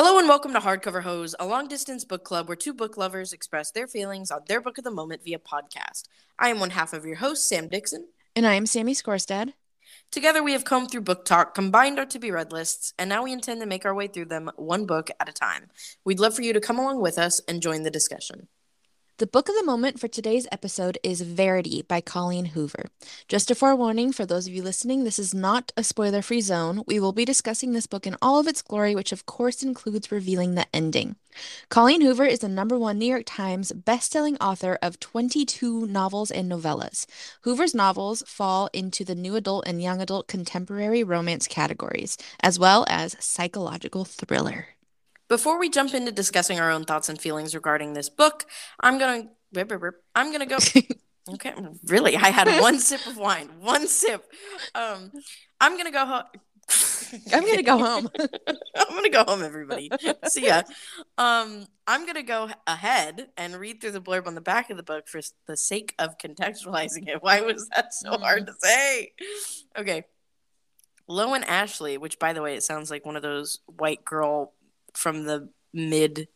Hello and welcome to Hardcover Hose, a long distance book club where two book lovers express their feelings on their book of the moment via podcast. I am one half of your host, Sam Dixon. And I am Sammy Skorstad. Together we have combed through book talk, combined our to be read lists, and now we intend to make our way through them one book at a time. We'd love for you to come along with us and join the discussion. The book of the moment for today's episode is Verity by Colleen Hoover. Just a forewarning for those of you listening, this is not a spoiler free zone. We will be discussing this book in all of its glory, which of course includes revealing the ending. Colleen Hoover is the number one New York Times best-selling author of 22 novels and novellas. Hoover's novels fall into the new adult and young adult contemporary romance categories, as well as psychological thriller. Before we jump into discussing our own thoughts and feelings regarding this book, I'm gonna I'm gonna go. okay, really, I had one sip of wine, one sip. Um, I'm gonna go home. I'm gonna go home. I'm gonna go home, everybody. See ya. Um, I'm gonna go ahead and read through the blurb on the back of the book for the sake of contextualizing it. Why was that so mm. hard to say? Okay. Lowen Ashley, which by the way, it sounds like one of those white girl from the mid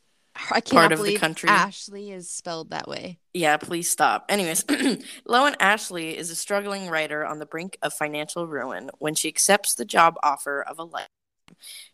I part of the country. Ashley is spelled that way. Yeah, please stop. Anyways, Lowen Ashley is a struggling writer on the brink of financial ruin when she accepts the job offer of a life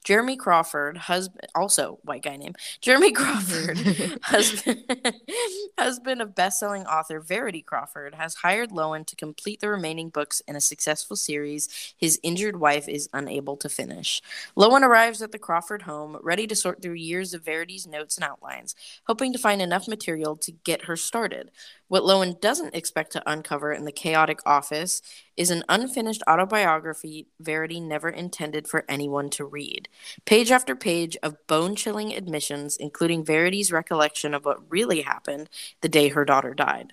Jeremy Crawford, husband, also white guy name, Jeremy Crawford, husband, husband of best-selling author Verity Crawford, has hired Lowen to complete the remaining books in a successful series his injured wife is unable to finish. Lowen arrives at the Crawford home, ready to sort through years of Verity's notes and outlines, hoping to find enough material to get her started. What Lowen doesn't expect to uncover in the chaotic office is an unfinished autobiography Verity never intended for anyone to read. Page after page of bone chilling admissions, including Verity's recollection of what really happened the day her daughter died.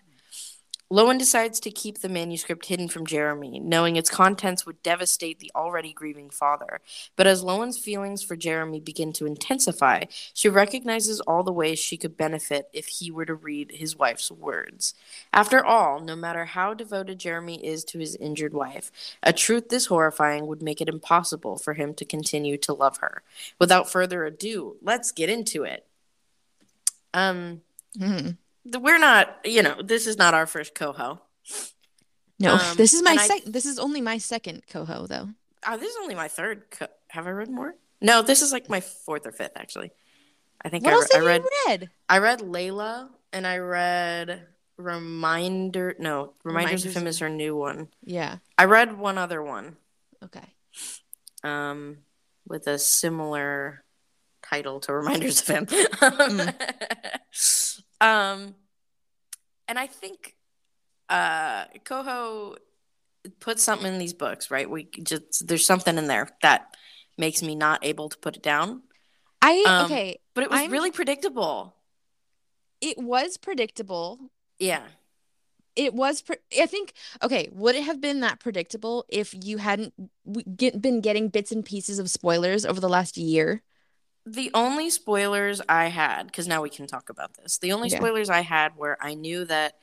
Lowen decides to keep the manuscript hidden from Jeremy, knowing its contents would devastate the already grieving father. But as Lowen's feelings for Jeremy begin to intensify, she recognizes all the ways she could benefit if he were to read his wife's words. After all, no matter how devoted Jeremy is to his injured wife, a truth this horrifying would make it impossible for him to continue to love her. Without further ado, let's get into it. Um. Mm-hmm we're not, you know, this is not our first coho. No, um, this is my second. This is only my second coho, though. Oh, this is only my third. Co- have I read more? No, this is like my fourth or fifth, actually. I think what I, else I read. read? I read Layla, and I read Reminder. No, Reminders, Reminders of Him is her new one. Yeah, I read one other one. Okay. Um, with a similar title to Reminders of Him. mm. Um, and I think uh, Coho put something in these books, right? We just there's something in there that makes me not able to put it down. I um, okay, but it was I'm, really predictable. It was predictable. Yeah. It was. Pre- I think. Okay, would it have been that predictable if you hadn't get, been getting bits and pieces of spoilers over the last year? The only spoilers I had, because now we can talk about this. The only yeah. spoilers I had were I knew that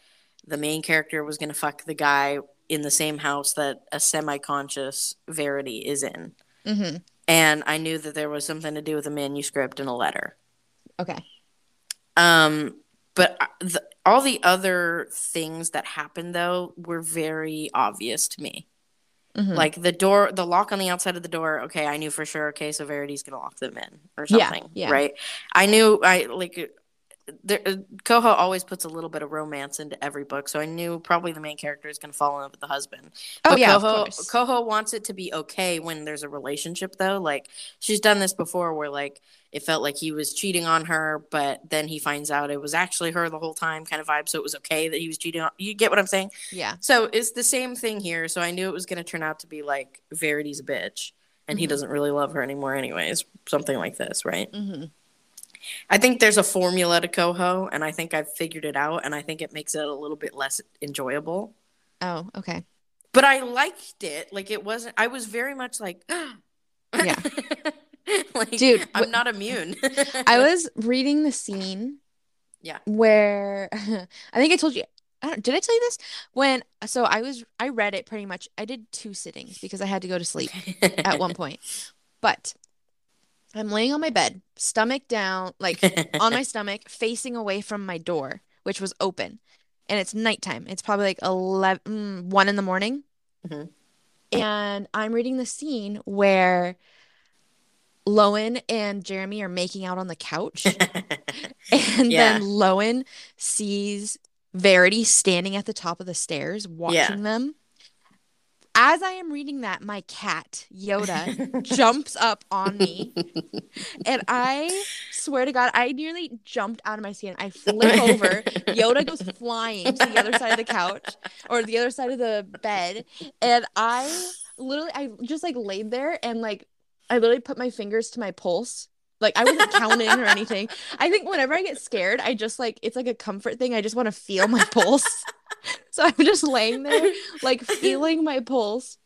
the main character was going to fuck the guy in the same house that a semi-conscious Verity is in, mm-hmm. and I knew that there was something to do with a manuscript and a letter. Okay. Um, but uh, the, all the other things that happened though were very obvious to me. Mm-hmm. Like the door, the lock on the outside of the door. Okay, I knew for sure. Okay, so Verity's gonna lock them in or something. Yeah, yeah. Right. I knew. I like. There, uh, Coho always puts a little bit of romance into every book, so I knew probably the main character is going to fall in love with the husband. Oh but yeah, Coho, Coho wants it to be okay when there's a relationship, though. Like she's done this before, where like it felt like he was cheating on her, but then he finds out it was actually her the whole time kind of vibe. So it was okay that he was cheating on you get what I'm saying? Yeah. So it's the same thing here. So I knew it was gonna turn out to be like Verity's a bitch and mm-hmm. he doesn't really love her anymore anyways. Something like this, right? Mm-hmm. I think there's a formula to coho, and I think I've figured it out, and I think it makes it a little bit less enjoyable. Oh, okay. But I liked it. Like it wasn't. I was very much like, yeah. like, dude, I'm not immune. I was reading the scene. Yeah. Where I think I told you. I did I tell you this? When so I was I read it pretty much. I did two sittings because I had to go to sleep at one point. But I'm laying on my bed, stomach down, like on my stomach, facing away from my door, which was open. And it's nighttime. It's probably like 11, mm, 1 in the morning. Mhm. And I'm reading the scene where Lowen and Jeremy are making out on the couch. And Yeah. then Lowen sees Verity standing at the top of the stairs watching them. As I am reading that, my cat, Yoda, jumps up on me. And I swear to God, I nearly jumped out of my skin. I flip over. Yoda goes flying to the other side of the couch or the other side of the bed. And I literally, I just like laid there and like, I literally put my fingers to my pulse. Like I wasn't counting or anything. I think whenever I get scared, I just like, it's like a comfort thing. I just want to feel my pulse. So I'm just laying there, like feeling my pulse.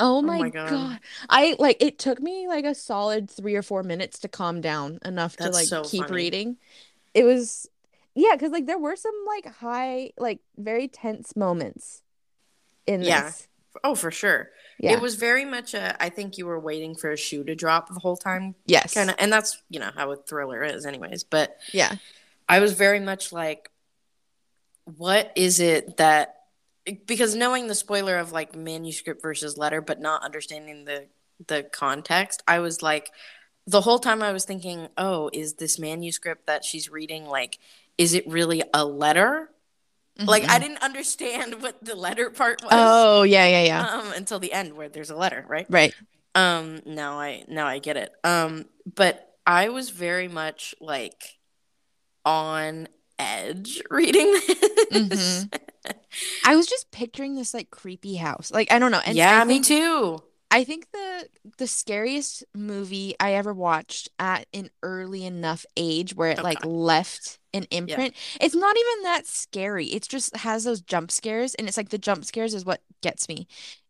Oh, oh my, my God. God. I like it took me like a solid three or four minutes to calm down enough to like so keep funny. reading. It was yeah, because like there were some like high, like very tense moments in Yeah. this. Oh, for sure. Yeah. It was very much a. I think you were waiting for a shoe to drop the whole time, yes. kind of, and that's you know how a thriller is, anyways. But Yeah. I was very much like, what is it that? Because knowing the spoiler of like manuscript versus letter, but not understanding the the context, I was like, the whole time I was thinking, oh, is this manuscript that she's reading like, is it really a letter? Like I Mhm. didn't understand what the letter part was. Oh yeah, yeah, yeah. um until the end where there's a letter right right. um now i now i get it um but i was very much like on edge reading this I was just picturing this like creepy house. Like I don't know. And yeah I me think, too I think the the scariest movie I ever watched at an early enough age where it like left an imprint. It's not even that scary. It's just has those jump scares and it's like the jump scares is what gets me.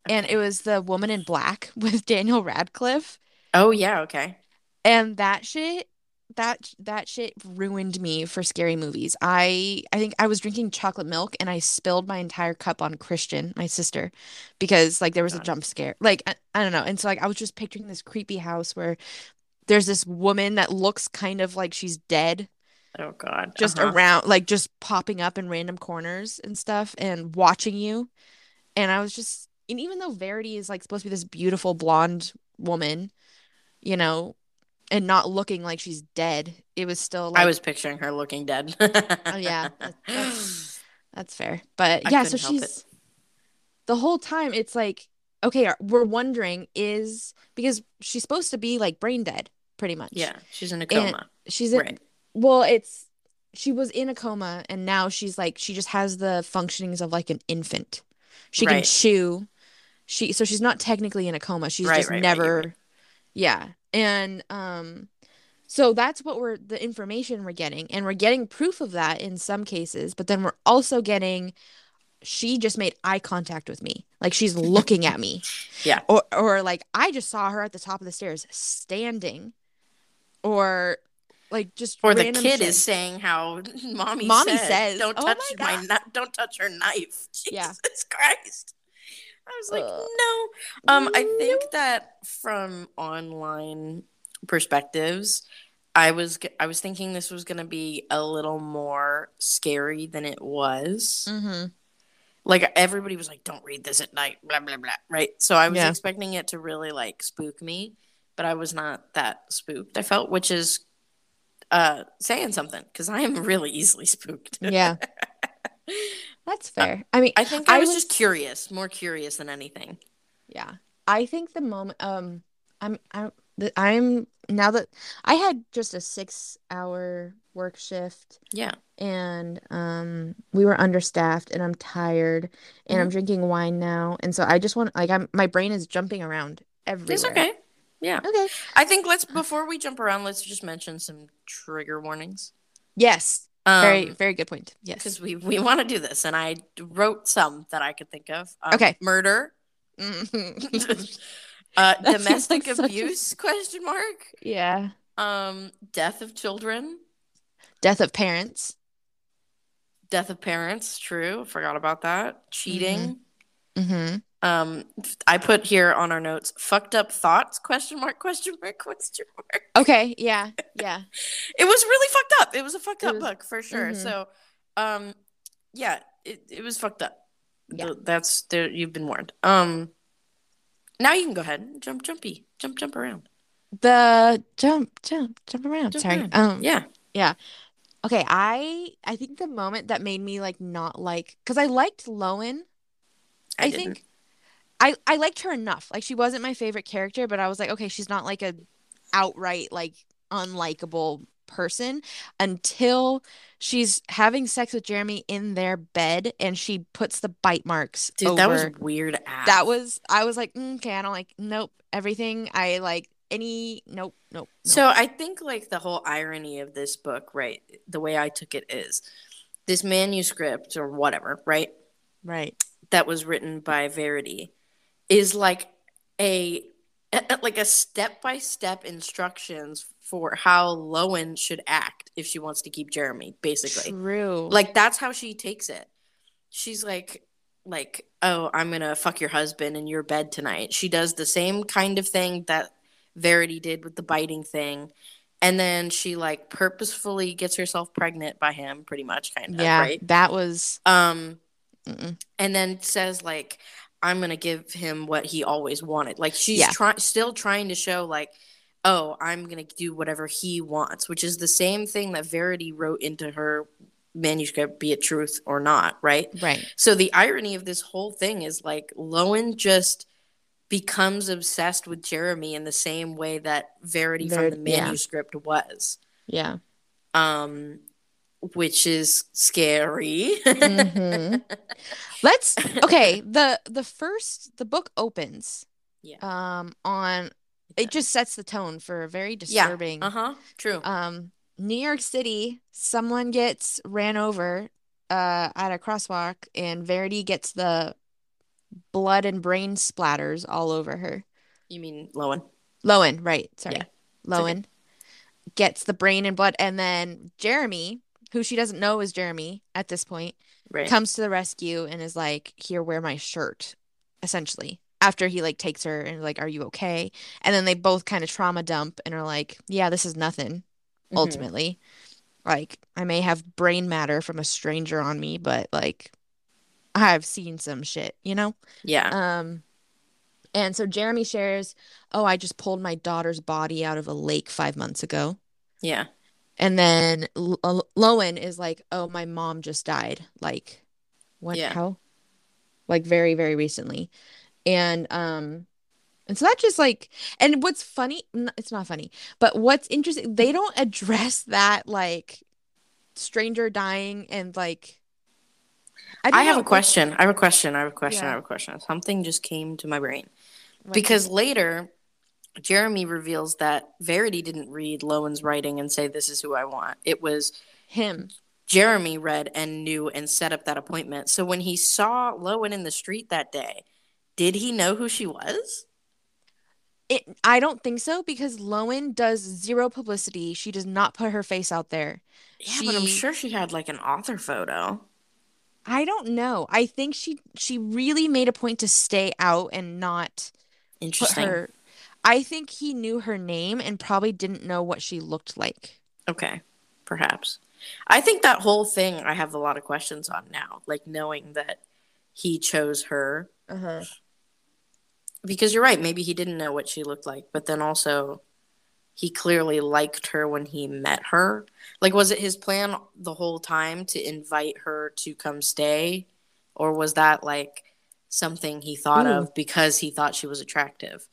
And it was the Woman in Black with Daniel Radcliffe. oh yeah okay And that shit that that shit ruined me for scary movies. I I think I was drinking chocolate milk and I spilled my entire cup on Christian, my sister, because like there was a jump scare. Like I, I don't know. And so like I was just picturing this creepy house where there's this woman that looks kind of like she's dead, oh god just uh-huh. around like just popping up in random corners and stuff and watching you. And I was just and even though Verity is like supposed to be this beautiful blonde woman, you know, and not looking like she's dead, it was still like i was picturing her looking dead Oh, yeah, that- that's- That's fair. But I yeah, so couldn't it. she's the whole time it's like, okay, we're wondering is because she's supposed to be like brain dead, pretty much. yeah she's in a And- coma She's in, right well, it's she was in a coma and now she's like she just has the functionings of like an infant. She can chew. She so she's not technically in a coma. She's Right, just right, right, never right. Yeah. And um so that's what we're the information we're getting and we're getting proof of that in some cases, but then we're also getting she just made eye contact with me. Like she's looking at me. Yeah. Or or like I just saw her at the top of the stairs standing. Or like just or the kid shit. is saying how mommy, Mommy said, says, don't "Oh touch my my, God." kni- don't touch her knife jesus Yeah. christ i was like Ugh. no um i think that from online perspectives i was i was thinking this was going to be a little more scary than it was Mm-hmm. like everybody was like don't read this at night blah blah blah right so i was Yeah. expecting it to really like spook me but i was not that spooked i felt which is uh saying something because i am really easily spooked Yeah. That's fair. I mean, i think i, I was, was- just curious more curious than anything Yeah. I think the moment um I'm I'm the, I'm now that I had just a 6 hour work shift yeah and um we were understaffed and I'm tired and I'm drinking wine now and so I just want like I'm my brain is jumping around everywhere. it's okay yeah Okay. i think let's before we jump around let's just mention some trigger warnings Yes. um, Very very good point. Yes. because we we want to do this and i wrote some that i could think of um, Okay. murder uh domestic such a- abuse question mark yeah. um death of children Death of parents. death of parents true forgot about that cheating Mhm. Um, I put here on our notes, fucked up thoughts, question mark, question mark, question mark. Okay, yeah, yeah. It was really fucked up. It was a fucked up was- book for sure. Mhm. So, um, yeah, it, it was fucked up. Yeah. Th- That's there. You've been warned. Um, now you can go ahead, jump, jumpy, jump, jump around. The jump, jump, jump around. Jump Sorry. around. Um, Yeah, Yeah okay, I I think the moment that made me like not like because I liked Lowen. I, I think I I liked her enough. Like she wasn't my favorite character, but I was like, okay, she's not like a outright like unlikable person until she's having sex with Jeremy in their bed and she puts the bite marks dude, that was weird. Ass. That was I was like, mm, okay, I don't like nope, everything I like any nope, nope, nope. So I think like the whole irony of this book, right? The way I took it is this manuscript or whatever, right? right. That was written by Verity is like a like a step-by-step instructions for how Lowen should act if she wants to keep Jeremy, basically. True. Like that's how she takes it. She's like like, "Oh, I'm going to fuck your husband in your bed tonight." She does the same kind of thing that Verity did with the biting thing. And then she like purposefully gets herself pregnant by him pretty much kind of, yeah, right? that was Um mm-mm. and then says like I'm going to give him what he always wanted. Like she's Yeah. trying still trying to show like oh, I'm going to do whatever he wants, which is the same thing that Verity wrote into her manuscript be it truth or not, right? right. So the irony of this whole thing is like Lowen just becomes obsessed with Jeremy in the same way that Verity Ver- from the yeah. manuscript was. Yeah. Um which is scary. Mhm. Let's okay, the the first the book opens yeah. um on it just sets the tone for a very disturbing. Yeah. disturbing Uh-huh. True. um New York City, someone gets ran over uh at a crosswalk and Verity gets the blood and brain splatters all over her. you mean Lowen? Lowen, right, sorry. Yeah. Lowen gets the brain and blood and then Jeremy, who she doesn't know is Jeremy at this point, Right. comes to the rescue and is like, "Here, wear my shirt," essentially. After he like takes her and like, "Are you okay?" And then they both kind of trauma dump and are like, "Yeah, this is nothing." Mhm. Ultimately, like I may have brain matter from a stranger on me, but like I've seen some shit, you know. Yeah. Um, and so Jeremy shares, "Oh, I just pulled my daughter's body out of a lake five months ago." Yeah. And then L- L- Lowen is like, "Oh, my mom just died." Like, what? Yeah. How? Like very, very recently, and um, and so that just like, and what's funny? It's not funny, but what's interesting, they don't address that like stranger dying and like. don't I have a question. I have a question. I have a question. I have a question. Something just came to my brain. what- Because later, Jeremy reveals that Verity didn't read Lowen's writing and say, This is who I want. It was him, Jeremy read and knew and set up that appointment. So when he saw Lowen in the street that day, did he know who she was? it. I don't think so because Lowen does zero publicity. She does not put her face out there. Yeah, but I'm sure she had like an author photo. I don't know. I think she she really made a point to stay out and not Interesting. her. I think he knew her name and probably didn't know what she looked like. Okay, perhaps. I think that whole thing I have a lot of questions on now, like knowing that he chose her Uh-huh. because you're right, maybe he didn't know what she looked like, but then also he clearly liked her when he met her. Like was it his plan the whole time to invite her to come stay or was that like something he thought Ooh. of because he thought she was attractive?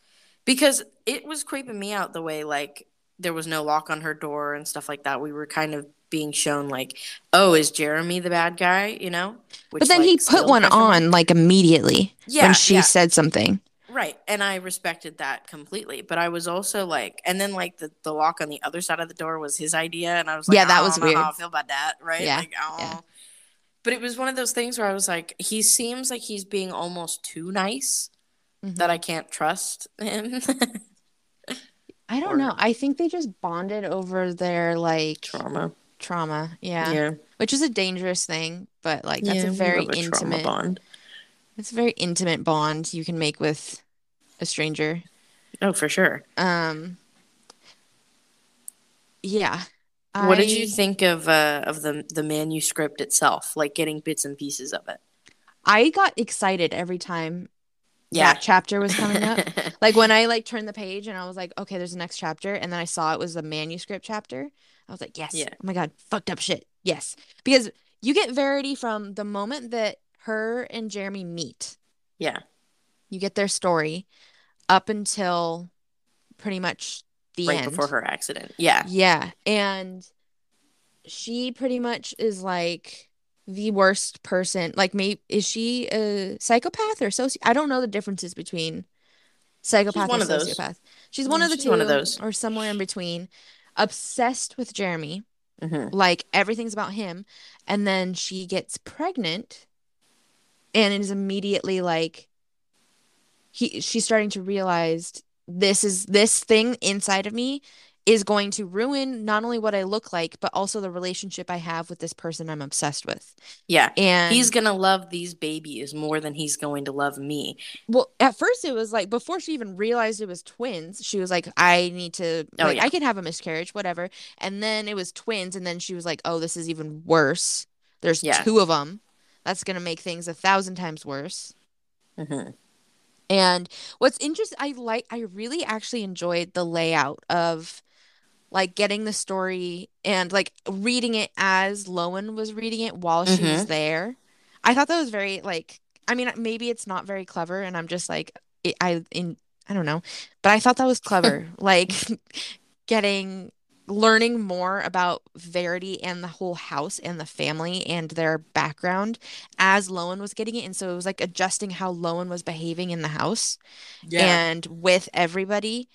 Because it was creeping me out the way like there was no lock on her door and stuff like that. We were kind of being shown like, oh, is Jeremy the bad guy? You know? Which, But then like, he put one on like immediately Yeah, when she yeah. said something. Right. And I respected that completely. But I was also like, and then like the, the lock on the other side of the door was his idea. And I was like, Yeah, that was don't know how weird. I feel about that. Right. Yeah, Like, oh. yeah. But it was one of those things where I was like, he seems like he's being almost too nice Mhm. that I can't trust him. I don't or- know. I think they just bonded over their like trauma. trauma. Yeah. Yeah. Which is a dangerous thing, but like that's Yeah, a very a intimate. bond. It's a very intimate bond you can make with a stranger. Oh, for sure. Um, yeah. What did you think of uh, of the the manuscript itself? Like getting bits and pieces of it. I got excited every time Yeah. that chapter was coming up. Like when I like turned the page and I was like, okay, there's the next chapter, and then I saw it was the manuscript chapter. I was like, yes. Yeah. Oh my God, fucked up shit. Yes. Because you get Verity from the moment that her and Jeremy meet. yeah. You get their story up until pretty much the Right end. before her accident. Yeah. Yeah. And she pretty much is like the worst person. Like, maybe is she a psychopath or soci? I don't know the differences between psychopath and sociopath. She's one of the she's two, one of those. or somewhere in between. Obsessed with Jeremy, hmm like everything's about him, and then she gets pregnant, and is immediately like, he she's starting to realize this is this thing inside of me is going to ruin not only what I look like, but also the relationship I have with this person I'm obsessed with. Yeah. And He's gonna love these babies more than he's going to love me. well, at first it was like before she even realized it was twins, she was like, I need to Oh, like yeah. I can have a miscarriage, whatever. And then it was twins, and then she was like, Oh, this is even worse. There's Yeah. two of them. That's gonna make things a thousand times worse. hmm And what's interesting, I like, I really actually enjoyed the layout of like getting the story and like reading it as Lowen was reading it while she was Mhm. there. I thought that was very like, I mean, maybe it's not very clever, and I'm just like, it, I in, I don't know, but I thought that was clever, like getting learning more about Verity and the whole house and the family and their background as Lowen was getting it. And so it was like adjusting how Lowen was behaving in the house and with everybody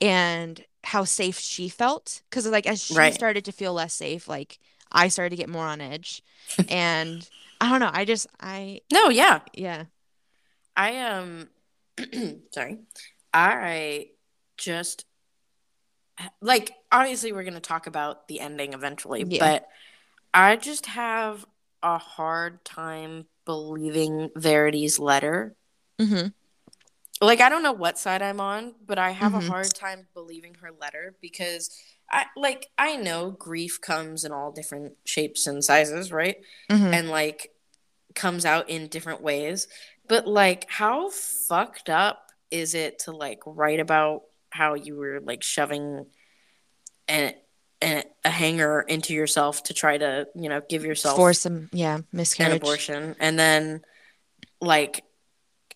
and how safe she felt. Because like as she Right. started to feel less safe, like I started to get more on edge. and I don't know, I just I no, yeah. yeah. I um sorry. I just like obviously we're going to talk about the ending eventually, Yeah. but I just have a hard time believing Verity's letter. hmm Like I don't know what side I'm on, but I have Mhm. a hard time believing her letter because I like I know grief comes in all different shapes and sizes, right? hmm and like comes out in different ways. But like, how fucked up is it to like write about how you were like shoving an, an, a hanger into yourself to try to you know give yourself For some yeah, an miscarriage. abortion, and then like.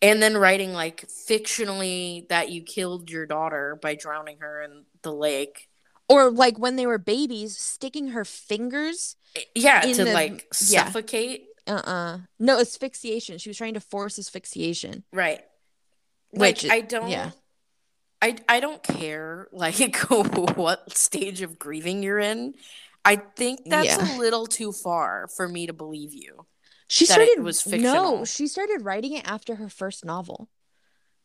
And then writing like fictionally that you killed your daughter by drowning her in the lake. Or like when they were babies, sticking her fingers. Yeah, to the- like yeah. suffocate. Uh-uh. No, asphyxiation. She was trying to force asphyxiation. Right. Which Like is- I don't yeah. I I don't care like what stage of grieving you're in. I think that's Yeah. a little too far for me to believe you. She started was fiction. No, she started writing it after her first novel.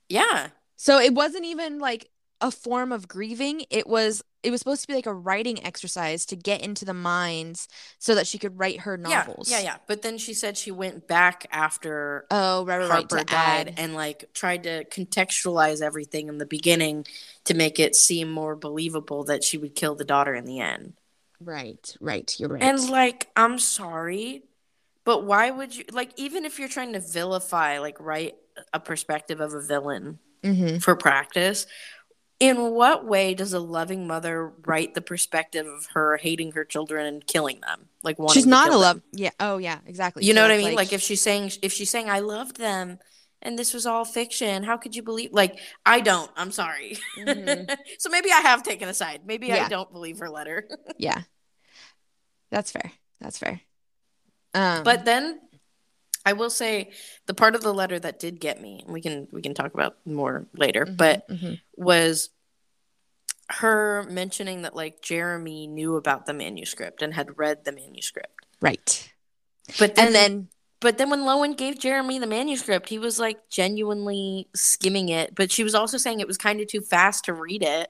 Yeah. So it wasn't even like a form of grieving. It was it was supposed to be like a writing exercise to get into the minds so that she could write her novels. Yeah, yeah, yeah. But then she said she went back after Oh, right, right, right. Harper To died add. and like tried to contextualize everything in the beginning to make it seem more believable that she would kill the daughter in the end. Right, right. You're right. And like, I'm sorry, but why would you like even if you're trying to vilify, like write a perspective of a villain hmm for practice, in what way does a loving mother write the perspective of her hating her children and killing them? Like wanting She's not a love. Yeah. Oh, yeah. Exactly. You So know what I mean? Like, if she's saying if she's saying I loved them and this was all fiction, how could you believe like I don't. I'm sorry. Mhm. so maybe I have taken a side. Maybe Yeah. I don't believe her letter. yeah, that's fair. That's fair. Um, But then I will say the part of the letter that did get me, and we can we can talk about more later, mhm, but mhm. was her mentioning that like Jeremy knew about the manuscript and had read the manuscript. right. But then, And then but then when Lowen gave Jeremy the manuscript, he was like genuinely skimming it, but she was also saying it was kind of too fast to read it.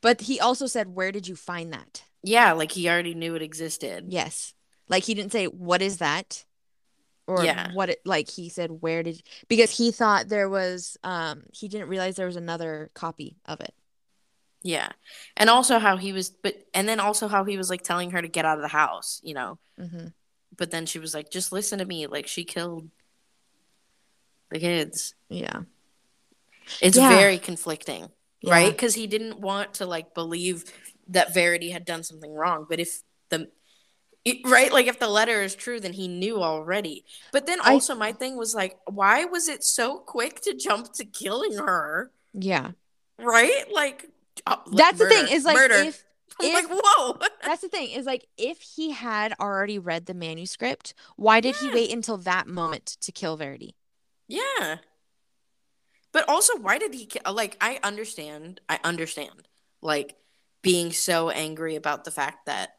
But he also said, Where did you find that? Yeah, like he already knew it existed. Yes. Like he didn't say, What is that? or Yeah. what it like he said where did because he thought there was um he didn't realize there was another copy of it. Yeah. And also how he was but and then also how he was like telling her to get out of the house, you know. hmm But then she was like, just listen to me. Like she killed the kids. Yeah. It's Yeah. very conflicting, Yeah. right? Because he didn't want to like believe that Verity had done something wrong. But if the right, like if the letter is true, then he knew already. But then I- also my thing was like, why was it so quick to jump to killing her? Yeah. Right? Like oh, That's the thing is like murder. if I'm if like, whoa. that's the thing is like if he had already read the manuscript, why did he wait until that moment to kill Verity? Yeah. But also, why did he ki- uh, like? I understand. I understand. Like being so angry about the fact that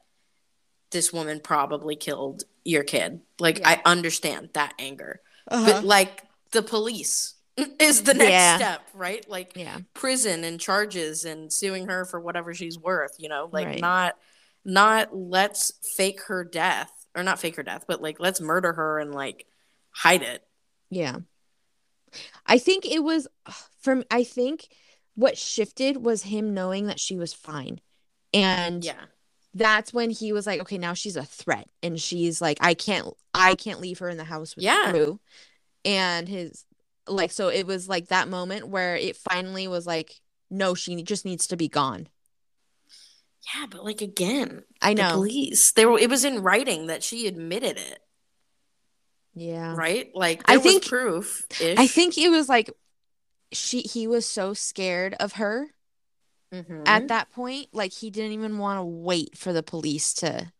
this woman probably killed your kid. Like Yeah. I understand that anger. Uh-huh. But like the police is the next Yeah. step, right? Like yeah. prison and charges and suing her for whatever she's worth. You know, like Right. not not let's fake her death or not fake her death, but like let's murder her and like hide it. Yeah. I think it was from I think what shifted was him knowing that she was fine. And Yeah. That's when he was like, okay, now she's a threat. And she's like, I can't I can't leave her in the house with Yeah. Drew. And his like so it was like that moment where it finally was like, no, she just needs to be gone. Yeah, but like again, I the know. police. There, it was in writing that she admitted it, Yeah. right? Like I think- proof. I think it was like she he was so scared of her Mm-hmm. at that point, like he didn't even want to wait for the police to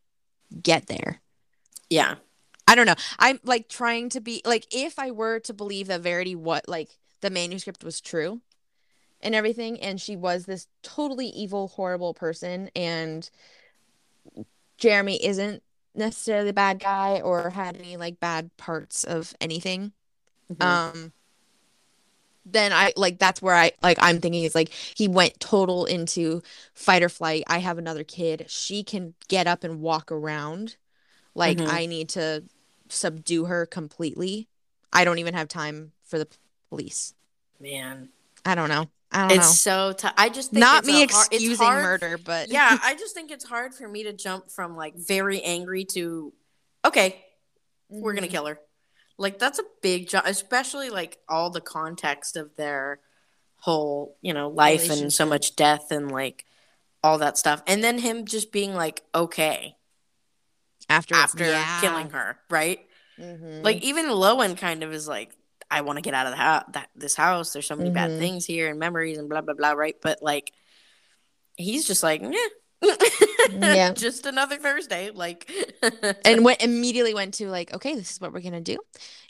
get there. yeah, I don't know. I'm like trying to be like if I were to believe that Verity what like the manuscript was true and everything and she was this totally evil horrible person and Jeremy isn't necessarily a bad guy or had any like bad parts of anything Mhm. um then i like that's where i like i'm thinking is like he went total into fight or flight i have another kid she can get up and walk around like Mhm. i need to subdue her completely i don't even have time for the police man, i don't know i don't it's so. T- I just think not it's me a har- it's excusing murder but yeah, I just think it's hard for me to jump from like very angry to okay, we're gonna Mhm. kill her. Like that's a big job, especially like all the context of their whole, you know, life and so much death and like all that stuff, and then him just being like okay after after yeah. killing her, right? Mhm. Like even Lowen kind of is like, I want to get out of the house, that this house. There's so many bad Mhm. things here and memories and blah blah blah, right? But like, he's just like, yeah, Yeah. just another Thursday, like, and went immediately went to like okay this is what we're gonna do.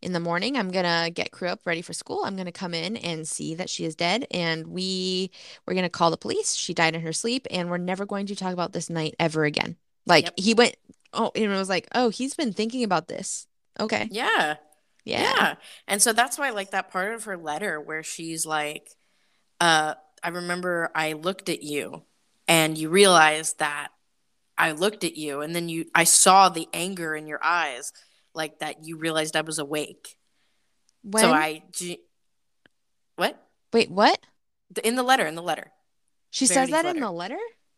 In the morning i'm gonna get crew up ready for school. I'm gonna come in and see that she is dead and we we're gonna call the police. She died in her sleep and we're never going to talk about this night ever again. Like Yep. he went oh and it was like oh he's been thinking about this. Okay. Yeah, yeah. Yeah, And so that's why, like, that part of her letter where she's like, uh, I remember I looked at you, and you realized that I looked at you, and then you, I saw the anger in your eyes, like that you realized I was awake. when So I, what? wait what In the letter, in the letter. she says Verity's that in the letter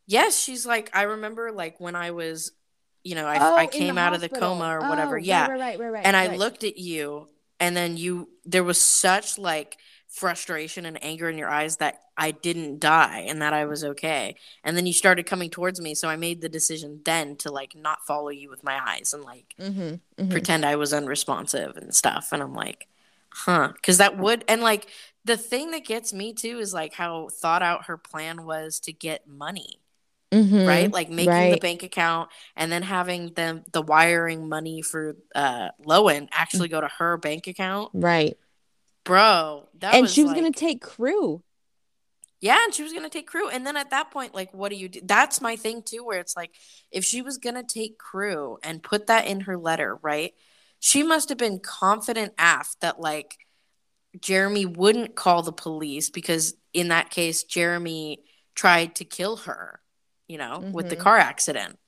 Yes, she's like, I remember like when I was, you know, I, oh I came out of the coma or Oh, whatever. yeah. right right right right and I right. looked at you, and then you, there was such like frustration and anger in your eyes that I didn't die and that I was okay. And then you started coming towards me. So I made the decision then to like not follow you with my eyes and like Mhm, mhm. pretend I was unresponsive and stuff. And I'm like, huh. Cause that would, and like the thing that gets me too is like how thought out her plan was to get money Mhm, right? Like making the bank account and then having them the wiring money for uh Lowen actually go to her bank account. right Bro, that and was she was gonna take crew Yeah, and she was gonna take crew. And then at that point, like, what do you do? That's my thing too, where it's like, if she was gonna take crew and put that in her letter, right? She must have been confident af that like Jeremy wouldn't call the police because in that case, Jeremy tried to kill her, you know, with the Mhm. car accident.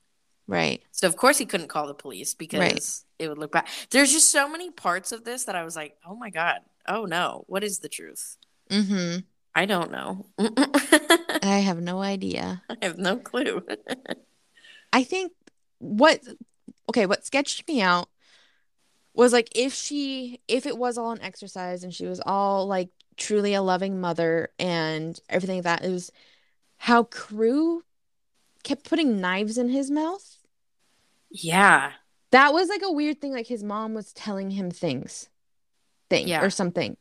right So of course he couldn't call the police because it would look bad. There's just so many parts of this that I was like, oh my god, oh no, what is the truth? Mm-hmm. I don't know. I have no idea. I have no clue. I think what okay, what sketched me out was like if she if it was all an exercise and she was all like truly a loving mother and everything like that it was how crew kept putting knives in his mouth yeah. that was like a weird thing like his mom was telling him things thing Yeah. or something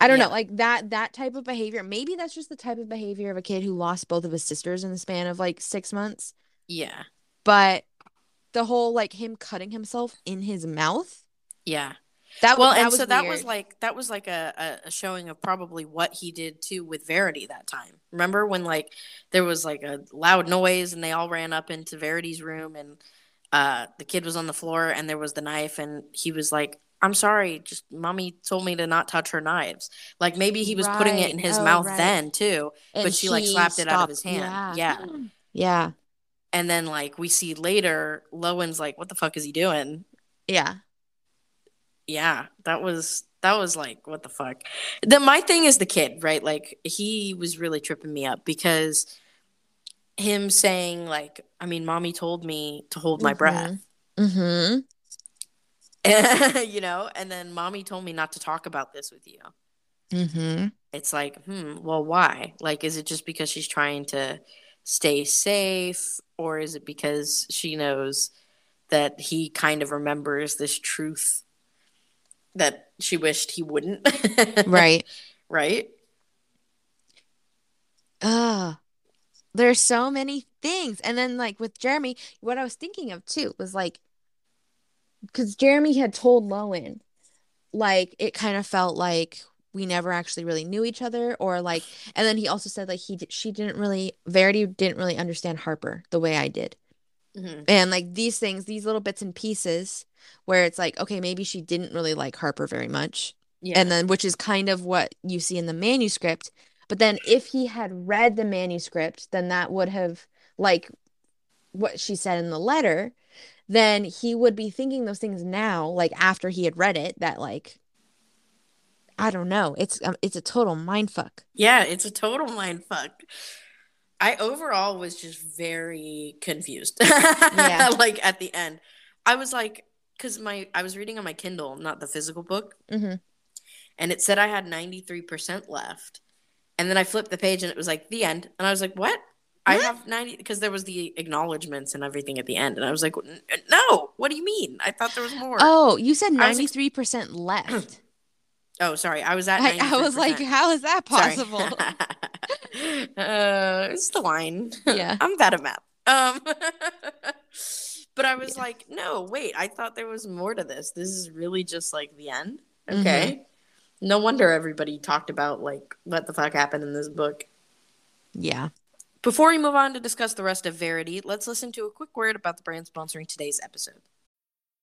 i don't Yeah. know like that that type of behavior maybe that's just the type of behavior of a kid who lost both of his sisters in the span of like six months Yeah. but the whole like him cutting himself in his mouth Yeah. that well, was that and so that was like that was like a, a, a showing of probably what he did too with Verity that time. Remember when like there was like a loud noise and they all ran up into Verity's room and uh the kid was on the floor and there was the knife and he was like, I'm sorry, just mommy told me to not touch her knives. Like maybe he was putting it in his Oh, mouth right. then too. but she, like, slapped it out of his hand. Yeah. Yeah. Yeah. And then like we see later, Lowen's like, What the fuck is he doing? Yeah. yeah that was that was like what the fuck the my thing is the kid right like he was really tripping me up because him saying like i mean mommy told me to hold my breath Mm-hmm. you know and then mommy told me not to talk about this with you Mm-hmm. it's like hmm well why like is it just because she's trying to stay safe or is it because she knows that he kind of remembers this truth that she wished he wouldn't Right. right Ugh. There's so many things. And then like with Jeremy, what I was thinking of too was like because Jeremy had told Lowen, like it kind of felt like we never actually really knew each other, or like, and then he also said like he she didn't really Verity didn't really understand Harper the way I did. Mhm. And like these things, these little bits and pieces where it's like, okay, maybe she didn't really like Harper very much. yeah And then, which is kind of what you see in the manuscript. But then, if he had read the manuscript, then that would have, like what she said in the letter, then he would be thinking those things now, like after he had read it, that, like, I don't know. It's um, it's a total mind fuck. yeah it's a total mind fuck i overall was just very confused Yeah. like at the end i was like because my i was reading on my kindle not the physical book mm-hmm. and it said I had 93% left. And then I flipped the page and it was like the end. And I was like, what? I have 90 because there was the acknowledgments and everything at the end. And I was like, no, what do you mean? I thought there was more. Oh, you said I was ex- 93% left. Oh, sorry. I was at I, I was like, how is that possible? uh, it's the wine. Yeah. I'm bad at math. Um, but I was like, no, wait. I thought there was more to this. This is really just like the end. Mm-hmm. Okay. No wonder everybody talked about like what the fuck happened in this book. yeah. Before we move on to discuss the rest of Verity, let's listen to a quick word about the brand sponsoring today's episode.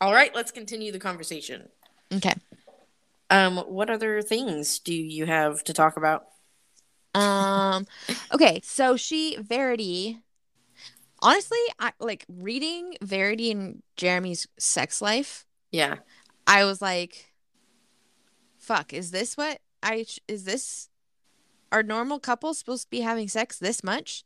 All right, let's continue the conversation. Okay. Um, what other things do you have to talk about? Um, okay, so she Verity. Honestly, I like reading Verity and Jeremy's sex life. Yeah. I was like, "Fuck, is this what I is this? Are normal couples supposed to be having sex this much?"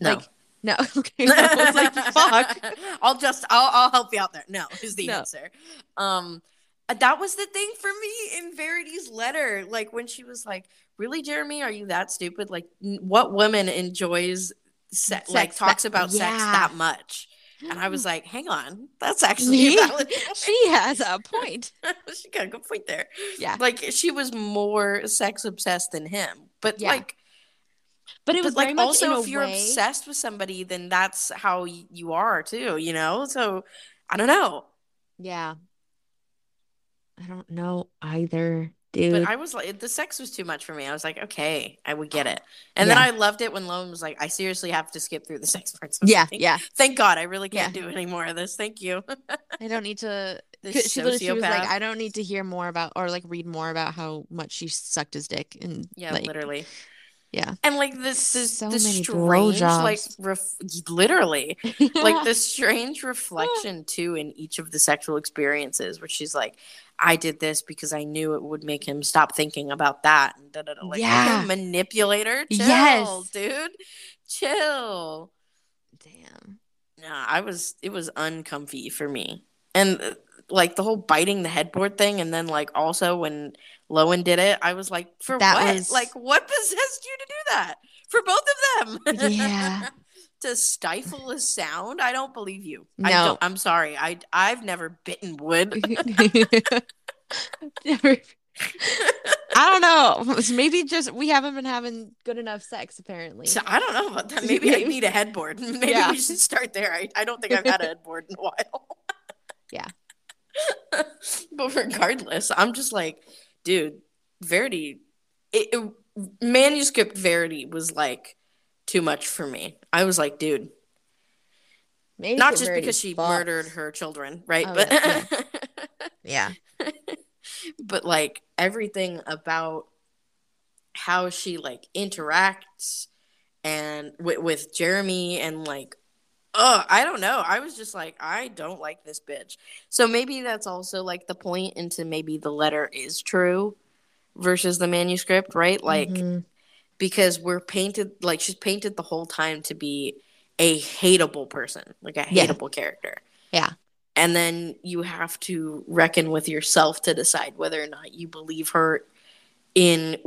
No. Like, no. Okay, I was like, "Fuck." I'll just I'll I'll help you out there. No, is the No. answer. Um uh, that was the thing for me in Verity's letter. Like when she was like, "Really, Jeremy, are you that stupid? Like what woman enjoys se- like talks that- about sex that much?" And I was like, "Hang on. That's actually a She- valid she has a point. she got a good point there. Yeah. Like she was more sex obsessed than him. But Yeah. like But it was but like also if you're way- obsessed with somebody then that's how you are too you know so i don't know Yeah. I don't know either, dude. But I was like, the sex was too much for me. I was like, okay, I would get it. And then I loved it when Lowen was like, I seriously have to skip through the sex parts. Yeah, yeah. thank God, I really can't Yeah. do any more of this. Thank you. I don't need to. This She, she was like. I don't need to hear more about or like read more about how much she sucked his dick and Yeah, like literally. Yeah. And like this, is So many strange, like, ref- literally, like the strange reflection too in each of the sexual experiences, where she's like, "I did this because I knew it would make him stop thinking about that." And da da da. Like, Yeah. manipulator. Chill, Yes. dude. Chill. Damn. Nah, I was. It was uncomfy for me, and uh, like the whole biting the headboard thing, and then like also when Lowen did it, I was like, for That what? was- Like, what possessed you to do that? For both of them? Yeah. to stifle a sound? I don't believe you. I No. don't, I'm sorry. I I've never bitten wood. I don't know. Maybe just we haven't been having good enough sex apparently. So I don't know about that. Maybe I need a headboard. Maybe Yeah. we should start there. I, I don't think I've had a headboard in a while. Yeah. but regardless, I'm just like, dude, Verity, it, it- manuscript Verity was like too much for me. I was like, dude, Maybe not just because she murdered her children, right? Oh, but yeah, Yeah. but like everything about how she like interacts and with, with Jeremy and like oh I don't know I was just like I don't like this bitch so maybe that's also like the point into maybe the letter is true versus the manuscript right like Mhm. because we're painted like she's painted the whole time to be a hateable person like a Yeah. hateable character Yeah. and then you have to reckon with yourself to decide whether or not you believe her in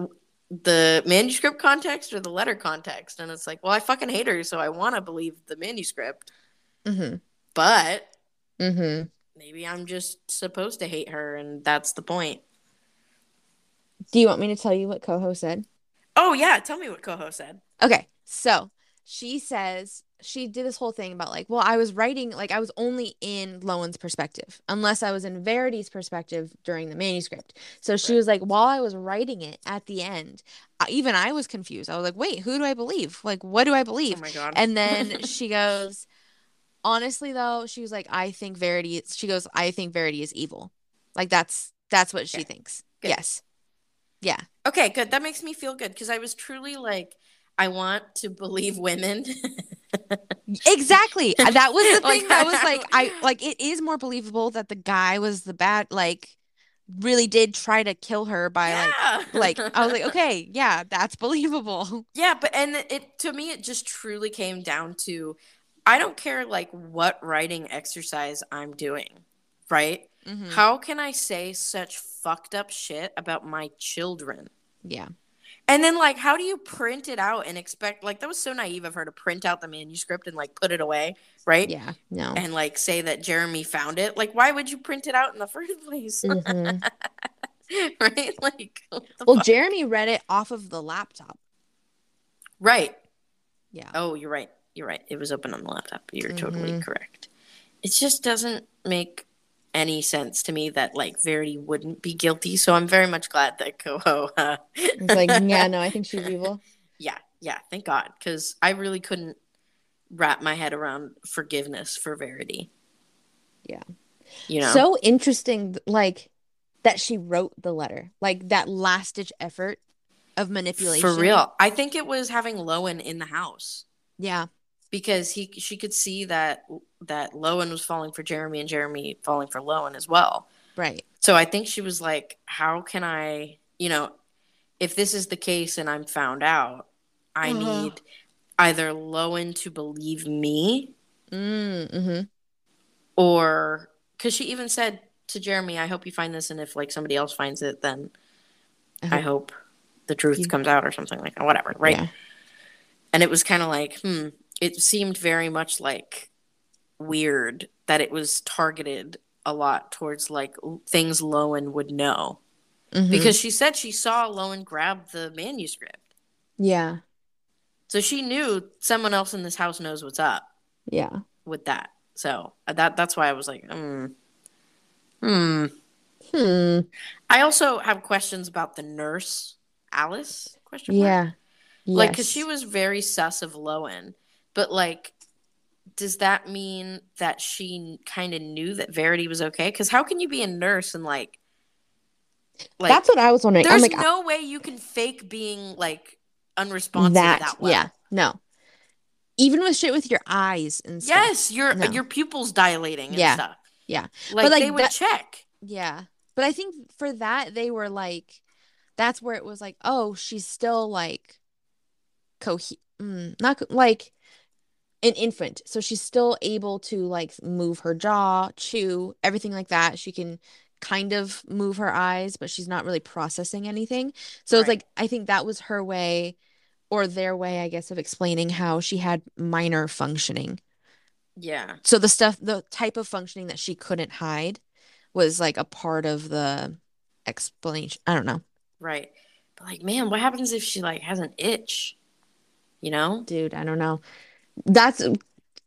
the manuscript context or the letter context and it's like well i fucking hate her so i want to believe the manuscript Mhm. but Mhm. maybe i'm just supposed to hate her and that's the point Do you want me to tell you what Coho said? oh yeah tell me what coho said Okay, so she says she did this whole thing about like, well, I was writing like I was only in Lowen's perspective, unless I was in Verity's perspective during the manuscript. So she Right. was like, while I was writing it at the end, even I was confused. I was like, wait, who do I believe? Like, what do I believe? oh my god And then she goes, honestly though, she was like, I think Verity. She goes, I think Verity is evil. Like that's that's what she thinks. Good. Yes. Yeah. Okay, good. That makes me feel good because I was truly like, I want to believe women. Exactly. That was the Like, thing that was like I like it is more believable that the guy was the bad like really did try to kill her by yeah. like like I was like okay, yeah, that's believable. yeah, but and it to me it just truly came down to I don't care like what writing exercise I'm doing, right? Mhm. How can I say such fucked up shit about my children? Yeah. And then like how do you print it out and expect like that was so naive of her to print out the manuscript and like put it away, right? Yeah. No. And like say that Jeremy found it. Like why would you print it out in the first place? Mhm. right? Like Well, fuck? Jeremy read it off of the laptop. right. Yeah. Oh, you're right. You're right. It was open on the laptop. You're totally Mhm. correct. It just doesn't make any sense to me that like Verity wouldn't be guilty. So I'm very much glad that Coho. Uh, It's like, yeah, no, I think she's evil. yeah, yeah. Thank God, because I really couldn't wrap my head around forgiveness for Verity. Yeah. You know. So interesting like that she wrote the letter. Like that last ditch effort of manipulation. for real, I think it was having Lowen in the house. Yeah. because he she could see that that Lowen was falling for Jeremy and Jeremy falling for Lowen as well. Right. So I think she was like, "How can I, you know, if this is the case and I'm found out, I Uh-huh. need either Lowen to believe me Mm, mm-hmm. or because she even said to Jeremy, "I hope you find this, and if like somebody else finds it, then I I hope the truth you- comes out or something like that. Whatever, right?" Yeah. and it was kind of like hmm it seemed very much like weird that it was targeted a lot towards like things Lowen would know Mhm. because she said she saw Lowen grab the manuscript yeah. so she knew someone else in this house knows what's up Yeah. with that so uh, that that's why I was like mm, Hmm. Hmm. I also have questions about the nurse, Alice? Question mark? Yeah. Like, because she was very sus of Lowen, but like, does that mean that she kind of knew that Verity was okay? Because how can you be a nurse and like, like That's what I was wondering. I'm there's like, no way you can fake being like unresponsive that, that. well. Yeah. No. Even with shit with your eyes and stuff. Yes, your No. your pupils dilating and Yeah. stuff. Yeah. Like, like, they would that- check. Yeah. But I think for that they were like that's where it was like, oh, she's still like cohe mm, not like an infant. So she's still able to like move her jaw, chew, everything like that. She can kind of move her eyes, but she's not really processing anything. So it's like I think that was her way or their way, I guess, of explaining how she had minor functioning. Yeah. So the stuff, the type of functioning that she couldn't hide was like a part of the explanation. I don't know, Right. But like, man, what happens if she like has an itch? You know? dude. I don't know. That's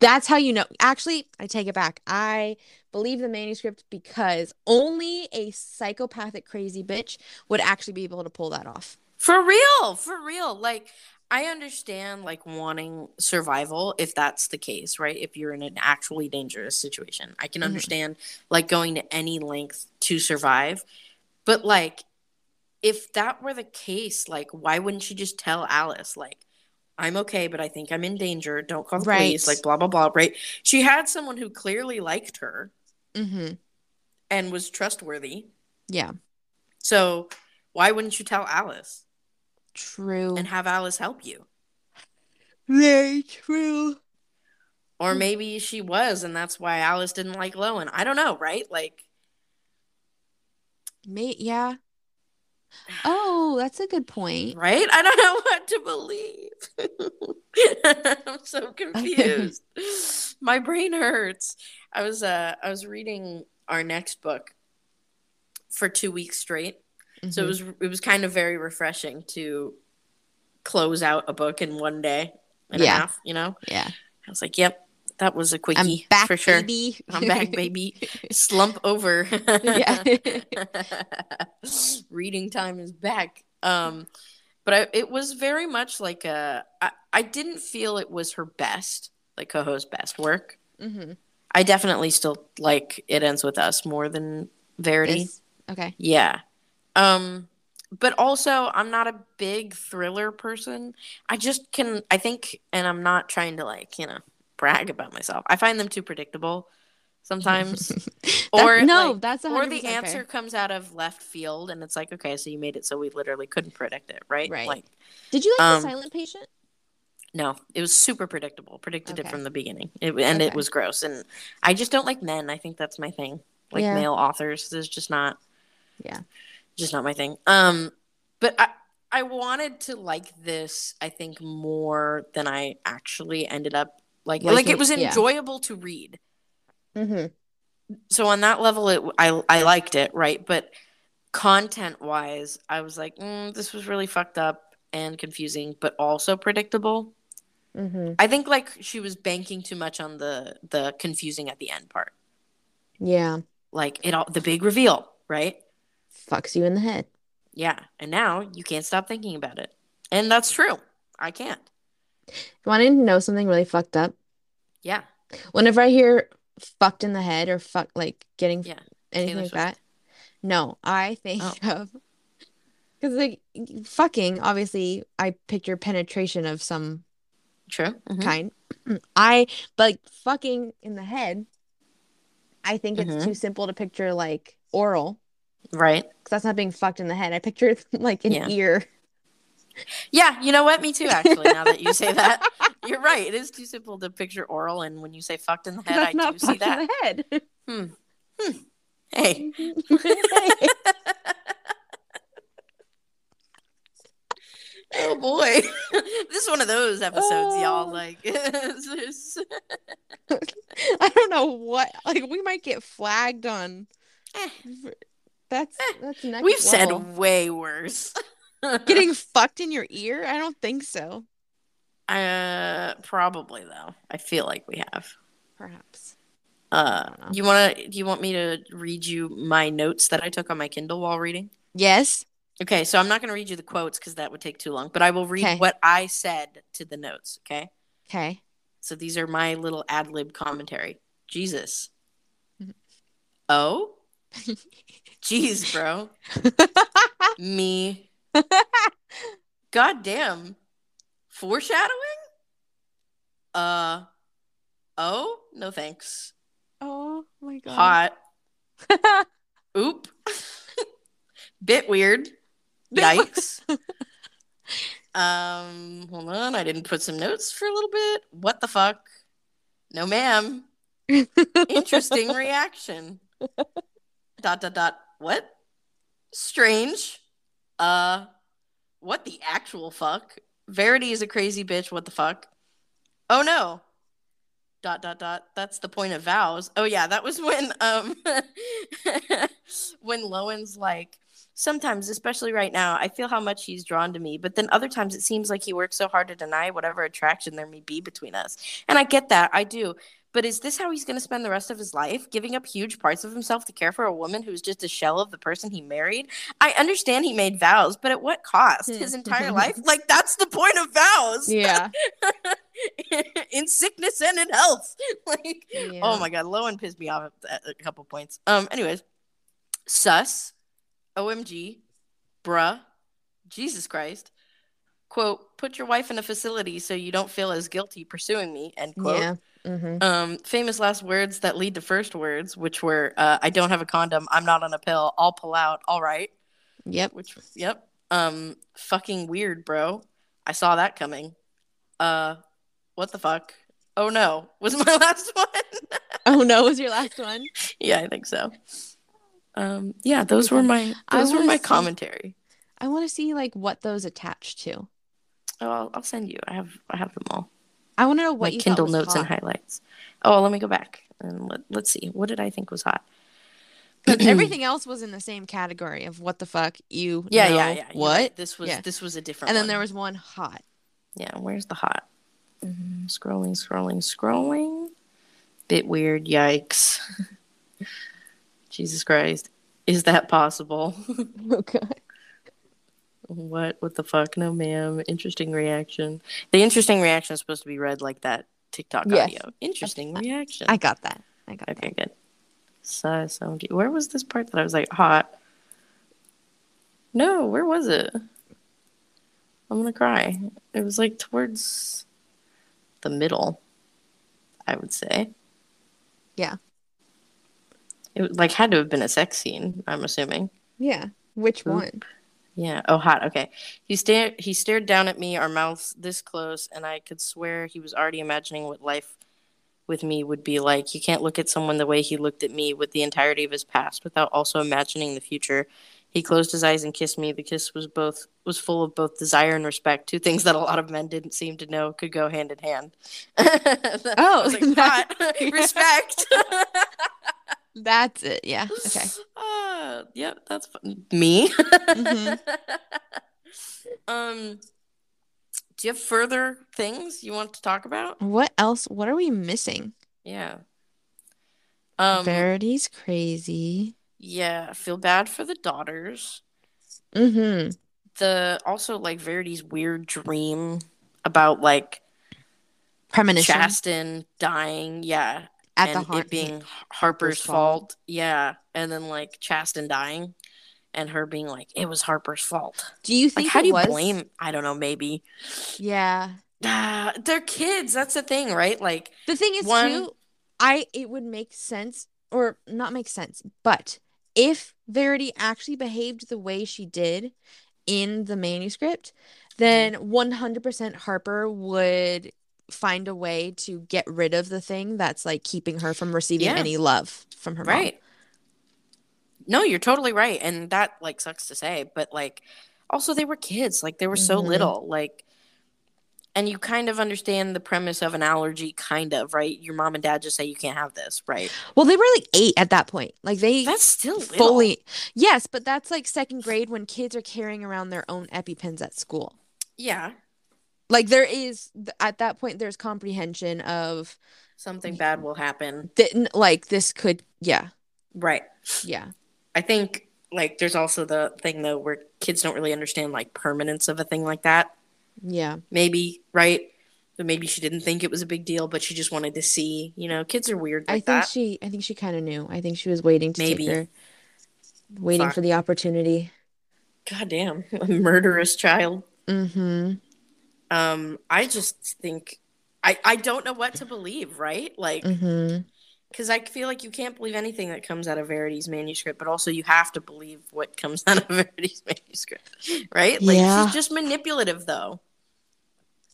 that's how you know. Actually, I take it back. I believe the manuscript because only a psychopathic crazy bitch would actually be able to pull that off. For real, for real. Like I understand like wanting survival if that's the case, right? If you're in an actually dangerous situation. I can Mhm. understand like going to any length to survive. But like if that were the case, like why wouldn't she just tell Alice like I'm okay, but I think I'm in danger. Don't call the police. Like blah blah blah. Right? She had someone who clearly liked her Mm-hmm. and was trustworthy. Yeah, So why wouldn't you tell Alice true. and have Alice help you? Very true. Or maybe she was, and that's why Alice didn't like Lowen. I don't know, right? Like, May yeah. Oh, that's a good point. right? I don't know what to believe. I'm so confused. My brain hurts. I was uh I was reading our next book for 2 weeks straight. So it Mhm. was it was kind of very refreshing to close out a book in one day and Yeah. a half, you know? yeah. I was like, "Yep, that was a I'm quickie back, for sure." baby. I'm back, baby. Slump over. Yeah. Reading time is back. Um, but I, it was very much like a. I, I didn't feel it was her best, like Coho's best work. mm-hmm. I definitely still like It Ends With Us more than Verity. This- okay. Yeah. Um, but also, I'm not a big thriller person. I just can, I think, and I'm not trying to like, you know, brag about myself. I find them too predictable sometimes. That- or no, like- that's or the fair. answer comes out of left field and it's like, okay, so you made it so we literally couldn't predict it, right? Right. Like, Did you like um, the silent patient? no, it was super predictable. Predicted it from the beginning. It, and it was gross. And I just don't like men. I think that's my thing. Like Yeah. male authors. is just not Yeah. just not my thing. Um, but I I wanted to like this. I think more than I actually ended up like. like Liking- it was yeah. enjoyable to read. Mm-hmm. So on that level, it I I liked it, right? But content wise, I was like, mm, this was really fucked up and confusing, but also predictable. Mm-hmm. I think like she was banking too much on the the confusing at the end part, Yeah. like it all the big reveal, right? Fucks you in the head. Yeah, and now you can't stop thinking about it, and that's true. I can't. Wanting to know something really fucked up? Yeah, Whenever I hear fucked in the head or fuck like getting Yeah, anything Taylor like Swift. that, no, I think Oh. of because like fucking obviously I picture penetration of some true. Mhm. kind. I but like fucking in the head, I think it's Mhm. too simple to picture like oral Right. because that's not being fucked in the head. I picture like an Yeah. ear. Yeah, you know what? Me too. Actually, now that you say that, you're right. It is too simple to picture oral, and when you say "fucked in the head," that's I do see that. in the head. Hmm. Hmm. Hey, oh boy, this is one of those episodes, y'all. Oh. Like, I don't know what like we might get flagged on. Eh. That's eh. that's next we've said way worse. Getting fucked in your ear. I don't think so. uh, probably though. I feel like we have. Perhaps. Uh, you want to? Do you want me to read you my notes that I took on my Kindle while reading? Yes. Okay, so I'm not going to read you the quotes because that would take too long, but I will read Okay. what I said to the notes. Okay, Okay. so these are my little ad lib commentary. Jesus. Mhm. Oh. Jeez, bro. Me. God damn. Foreshadowing? Uh. Oh, no thanks. oh my god. Hot. Oop. Bit weird. Yikes. um, hold on. I didn't put some notes for a little bit. What the fuck? No, ma'am. Interesting reaction. dot dot dot. What? Strange. Uh, what the actual fuck? Verity is a crazy bitch. What the fuck? Oh no. Dot dot dot. That's the point of vows. Oh yeah, that was when um when Lowen's like sometimes, especially right now, I feel how much he's drawn to me, but then other times it seems like he works so hard to deny whatever attraction there may be between us. And I get that, I do. But is this how he's going to spend the rest of his life, giving up huge parts of himself to care for a woman who's just a shell of the person he married? I understand he made vows, but at what cost? His entire life? Like, that's the point of vows. yeah. in sickness and in health. Like, yeah. oh my god, Lowen pissed me off at a couple points. Um, anyways, sus, OMG, bruh, Jesus Christ. Quote, put your wife in a facility so you don't feel as guilty pursuing me, end quote. Yeah. Mm-hmm. Um, famous last words that lead to first words, which were, uh, I don't have a condom, I'm not on a pill, I'll pull out, all right. Yep. Which, yep. Um, fucking weird, bro. I saw that coming. Uh, what the fuck? Oh no, was my last one. Oh no, was your last one? yeah, I think so. Um, yeah, those were my those were my see- commentary. I want to see like what those attach to. Oh, I'll, I'll send you. I have I have them all. I want to know what my you Kindle thought was notes and highlights. Oh, let me go back and let, let's see. What did I think was hot? 'Cause everything else was in the same category of what the fuck you Yeah, know yeah, yeah. what right. This was Yeah. this was a different. and then one. there was one hot Yeah, where's the hot? Mhm, Scrolling, scrolling, scrolling. Bit weird. Yikes. Jesus Christ. Is that possible? oh god what? What the fuck? No, ma'am. Interesting reaction. The interesting reaction is supposed to be read like that TikTok Yes. audio. Interesting reaction. I got that I got okay, good. so, OMG. Where was this part that I was like hot? No, where was it? I'm gonna cry. It was like towards the middle, I would say. Yeah. It like had to have been a sex scene. I'm assuming. yeah which Oop. one Yeah. Oh, hot. Okay. He stared. He stared down at me, our mouths this close, and I could swear he was already imagining what life with me would be like. You can't look at someone the way he looked at me with the entirety of his past without also imagining the future. He closed his eyes and kissed me. The kiss was both was full of both desire and respect, two things that a lot of men didn't seem to know could go hand in hand. Oh, was like, hot respect. that's it yeah okay Uh, yep, that's fun. me. Mhm. um, do you have further things you want to talk about? what else what are we missing Yeah. Um, Verity's crazy yeah, I feel bad for the daughters. mm-hmm The also like Verity's weird dream about like premonition Chastin dying. Yeah, at and the heart it being Harper's fault. fault. Yeah, and then like Chastin dying, and her being like, "It was Harper's fault." do you Like, think how it do you was blame? I don't know. Maybe yeah Ah, they're kids. That's the thing, right? Like, The thing is, One- too, I it would make sense or not make sense, but if Verity actually behaved the way she did in the manuscript, then 100% Harper would find a way to get rid of the thing that's like keeping her from receiving Yeah. any love from her mom. right? No, you're totally right, and that like sucks to say, but like, also they were kids. Like they were so Mhm. little. Like, and you kind of understand the premise of an allergy, kind of, right? Your mom and dad just say you can't have this, right? Well, they were like eight at that point. Like they That's still little. fully, yes, but that's like second grade when kids are carrying around their own EpiPens at school. Yeah. Like there is at that point there's comprehension of Something bad will happen. n- like this could yeah Right. yeah I think like there's also the thing though where kids don't really understand like permanence of a thing like that. yeah Maybe, right? But maybe she didn't think it was a big deal, but she just wanted to see. You know, kids are weird I think that. she I think she kind of knew I think she was waiting to Maybe. take her waiting for the opportunity God damn, a murderous child. mm-hmm Um, I just think I I don't know what to believe, right? Like mm-hmm because I feel like you can't believe anything that comes out of Verity's manuscript, but also you have to believe what comes out of Verity's manuscript, right? Like Yeah. she's just manipulative, though.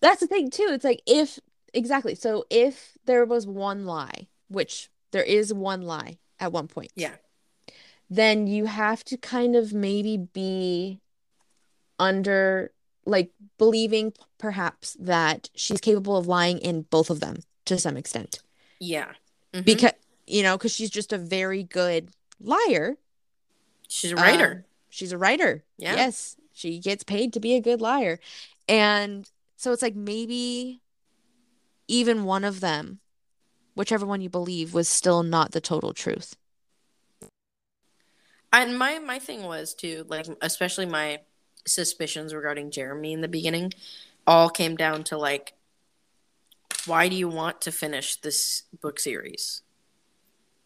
that's the thing too it's like if exactly so if there was one lie which there is one lie at one point Yeah. then you have to kind of maybe be under like believing perhaps that she's capable of lying in both of them to some extent. Yeah, Mhm. because you know because she's just a very good liar. She's a writer. Um, she's a writer. Yeah. yes. She gets paid to be a good liar. And so it's like maybe even one of them whichever one you believe was still not the total truth. And my my thing was too, like especially my suspicions regarding Jeremy in the beginning, all came down to like, why do you want to finish this book series?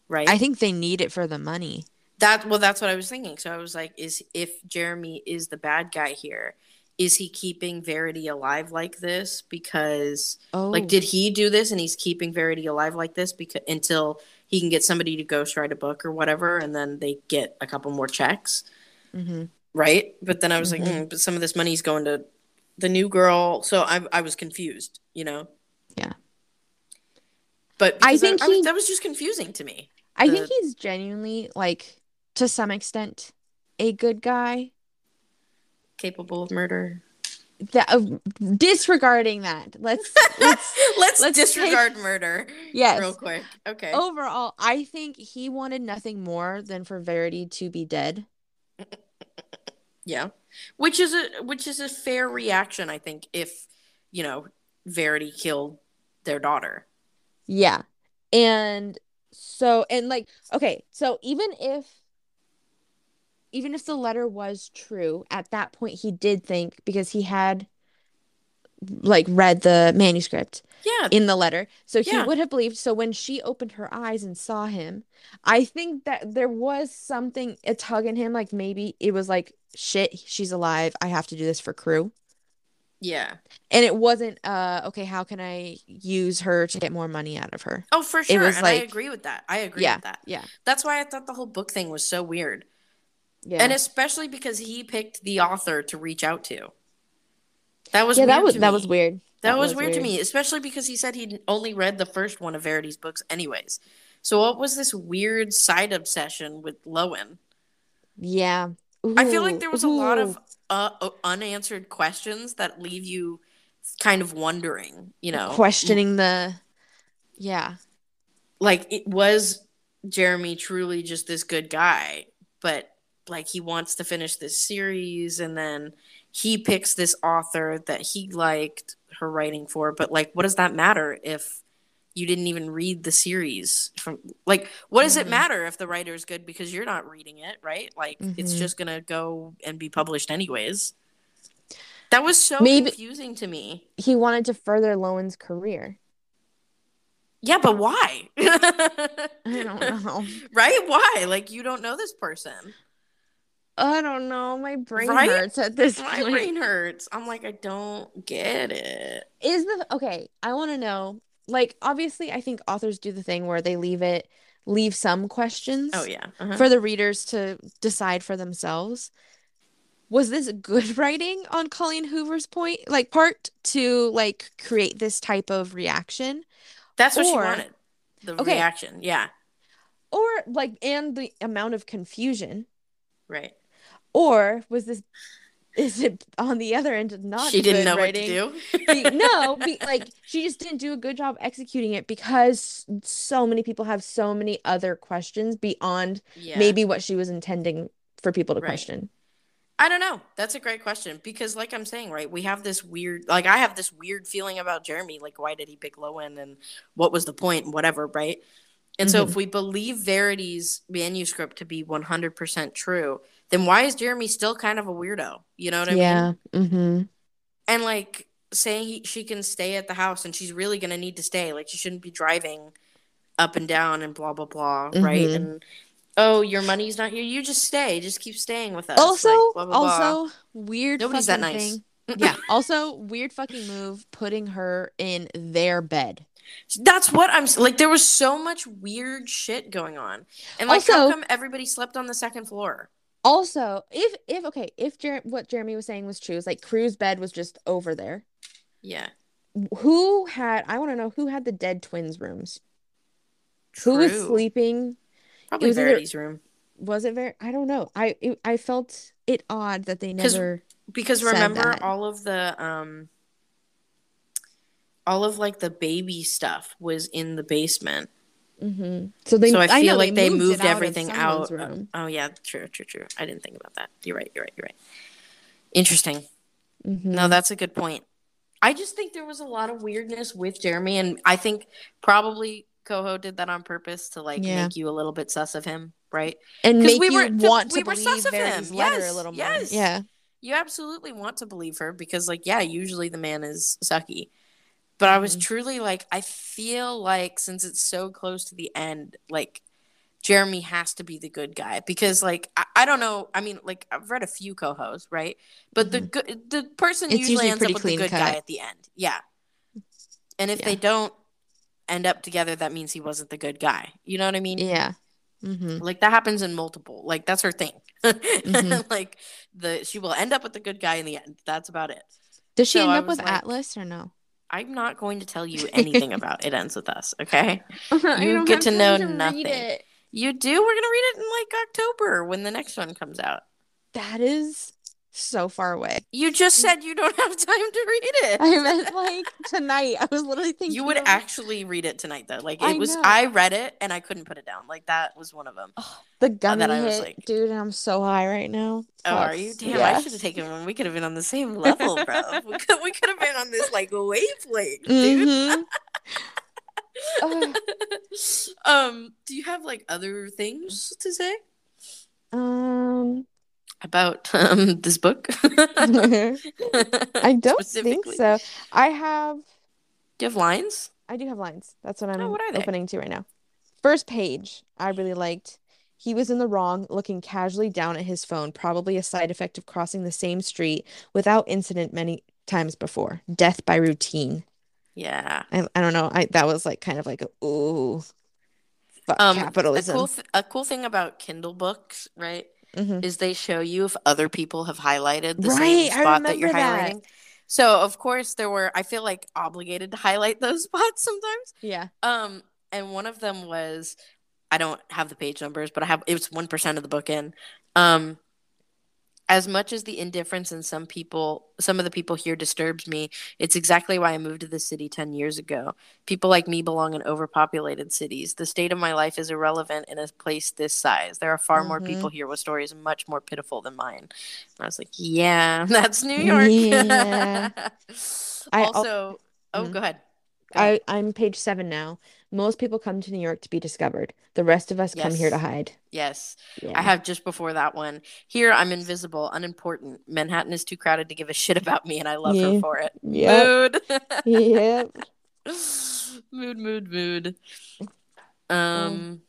Right. i think they need it for the money That well, that's what I was thinking. So I was like, is if Jeremy is the bad guy here, is he keeping Verity alive like this? Because oh like, did he do this and he's keeping Verity alive like this because until he can get somebody to ghostwrite a book or whatever, and then they get a couple more checks, hmm right? But then I was like, Mhm. mm, but some of this money's going to the new girl, so I I was confused, you know. Yeah. But I think I was- he- that was just confusing to me. I the- think he's genuinely like to some extent a good guy. Capable of murder. That uh, disregarding that, let's let's Let's, let's disregard murder yes. real quick. Okay. Overall, I think he wanted nothing more than for Verity to be dead. Yeah. Which is a which is a fair reaction, I think, if you know, Verity killed their daughter. Yeah. And so and like okay, so even if even if the letter was true, at that point he did think because he had like read the manuscript Yeah. in the letter. So he Yeah. would have believed. So when she opened her eyes and saw him, I think that there was something, a tug in him. Like maybe it was like, shit, she's alive. I have to do this for Crew. Yeah. And it wasn't, uh, okay, how can I use her to get more money out of her? Oh, for sure. it was and I agree with that. I agree Yeah. with that. Yeah. That's why I thought the whole book thing was so weird. Yeah. And especially because he picked the author to reach out to. That was yeah, weird that was, that was weird. That, was, weird, to me, especially because he said he'd only read the first one of Verity's books anyways. So what was this weird side obsession with Lowen? Yeah. I feel like there was a lot of uh, uh, unanswered questions that leave you kind of wondering, you know, questioning the, yeah. like it was Jeremy truly just this good guy, but like he wants to finish this series and then he picks this author that he liked her writing for, but like what does that matter if you didn't even read the series from like what does it Mhm. matter if the writer is good because you're not reading it, right? Like it's Mhm. just going to go and be published anyways. That was so Maybe- confusing to me. He wanted to further Lowen's career. Yeah, but why? I don't know. Right? Why? Like you don't know this person. I don't know. My brain Right? hurts at this point. My point. brain hurts. I'm like, I don't get it. Is the okay? I want to know. Like, obviously, I think authors do the thing where they leave it, leave some questions Oh yeah. Uh-huh. for the readers to decide for themselves. Was this good writing on Colleen Hoover's point, like part to like create this type of reaction, That's what she or- wanted. The Okay. reaction. Yeah. or like, and the amount of confusion, Right. Or was this? Is it on the other end not she didn't know writing? what to do. Be- no, be, like she just didn't do a good job executing it because so many people have so many other questions beyond yeah. maybe what she was intending for people to Right. question. I don't know. That's a great question because, like I'm saying, right, we have this weird, like I have this weird feeling about Jeremy. Like, why did he pick Lowen, and what was the point, and whatever, right? And so, Mhm. if we believe Verity's manuscript to be 100% true, then why is Jeremy still kind of a weirdo? You know what I mean? yeah. Mm-hmm. And like saying he, she can stay at the house and she's really going to need to stay. Like, she shouldn't be driving up and down and blah, blah, blah, right? Mhm. And oh, your money's not here. You just stay. Just keep staying with us. Also, like, blah, blah, blah. also weird. Nobody's that nice. Thing. yeah. Also, weird fucking move putting her in their bed. That's what I'm like. There was so much weird shit going on, and like, how come everybody slept on the second floor? Also, if if okay, if Jer- what Jeremy was saying was true, is like Crew's bed was just over there. Yeah, Who had? I want to know who had the dead twins rooms. Who was sleeping? Probably was either- Verity's room. Was it very? I don't know. I it, I felt it odd that they never. Because remember that. all of the um, all of like the baby stuff was in the basement. Hmm So they. so I feel know, like they moved everything out. Oh yeah, true, true, true. I didn't think about that. You're right. You're right. You're right. Interesting. Mhm. No, that's a good point. I just think there was a lot of weirdness with Jeremy, and I think probably Coho did that on purpose to like Yeah. make you a little bit sus of him, right? And make we you were- to- want we to were believe sus of him. letter a Yes, little more. yes. Yeah. You absolutely want to believe her because, like, yeah, usually the man is sucky. But I was Mhm. truly like, I feel like since it's so close to the end, like Jeremy has to be the good guy because, like, I, I don't know. I mean, like, I've read a few co-hosts, right? But the good, the person Mm-hmm. Usually, usually ends up with the good cut. guy at the end. Yeah. And if Yeah. they don't end up together, that means he wasn't the good guy. You know what I mean? Yeah. hmm Like that happens in multiple. Like that's her thing. Mhm. like the she will end up with the good guy in the end. That's about it. Does she So end up with like- Atlas or no? I'm not going to tell you anything about it ends with us, okay? You get to know read nothing. You do. We're gonna read it in like October when the next one comes out. That is so far away. You just said you don't have time to read it. I meant like tonight. I was literally thinking you would actually read it tonight though. Like it I was know. I read it and I couldn't put it down. Like that was one of them. the gummy that I was hit, like- dude, and I'm so high right now. Oh, are you? Damn, Yeah. I should have taken one. We could have been on the same level, bro. we could we could have been on this like wavelength, dude. Mhm. Ugh. um, do you have like other things to say um, about um this book? I don't think so. I have, Do you have lines? I do have lines. That's what I'm Oh, what opening to right now. First page, I really liked. He was in the wrong, looking casually down at his phone, probably a side effect of crossing the same street without incident many times before. Death by routine. Yeah. I, I don't know. I that was like kind of like a ooh, Um, capitalism. A cool, th- a cool thing about Kindle books, right, Mhm. is they show you if other people have highlighted the Right, same spot that you're that. highlighting. So of course there were. I feel like obligated to highlight those spots sometimes. Yeah. Um, and one of them was, I don't have the page numbers, but I have. It was one percent of the book in. Um, as much as the indifference in some people, some of the people here disturbs me. It's exactly why I moved to the city ten years ago. People like me belong in overpopulated cities. The state of my life is irrelevant in a place this size. There are far more Mhm. people here with stories much more pitiful than mine. And I was like, yeah, that's New York. Yeah. I al- also, oh, Mhm. go ahead. I, I'm page seven now. Most people come to New York to be discovered. The rest of us come here to hide. Yes. Yeah. I have just before that one. Here, I'm invisible, unimportant. Manhattan is too crowded to give a shit about me, and I love Yeah. her for it. Yep. Mood. Yep. mood, mood, mood. Um,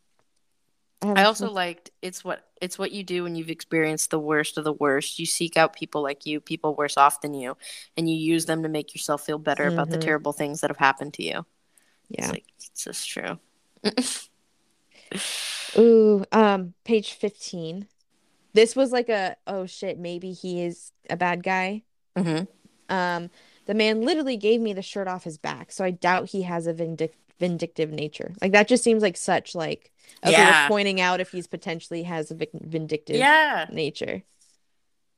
I, I also liked it's what it's what you do when you've experienced the worst of the worst. You seek out people like you, people worse off than you, and you use them to make yourself feel better about the Mhm. terrible things that have happened to you. yeah. It's like it's just true. Ooh, um, page 15. This was like a, oh shit, maybe he is a bad guy. hmm Um, the man literally gave me the shirt off his back, so I doubt he has a vindic vindictive nature. Like that just seems like such like okay, Yeah. pointing out if he's potentially has a vindictive Yeah. nature.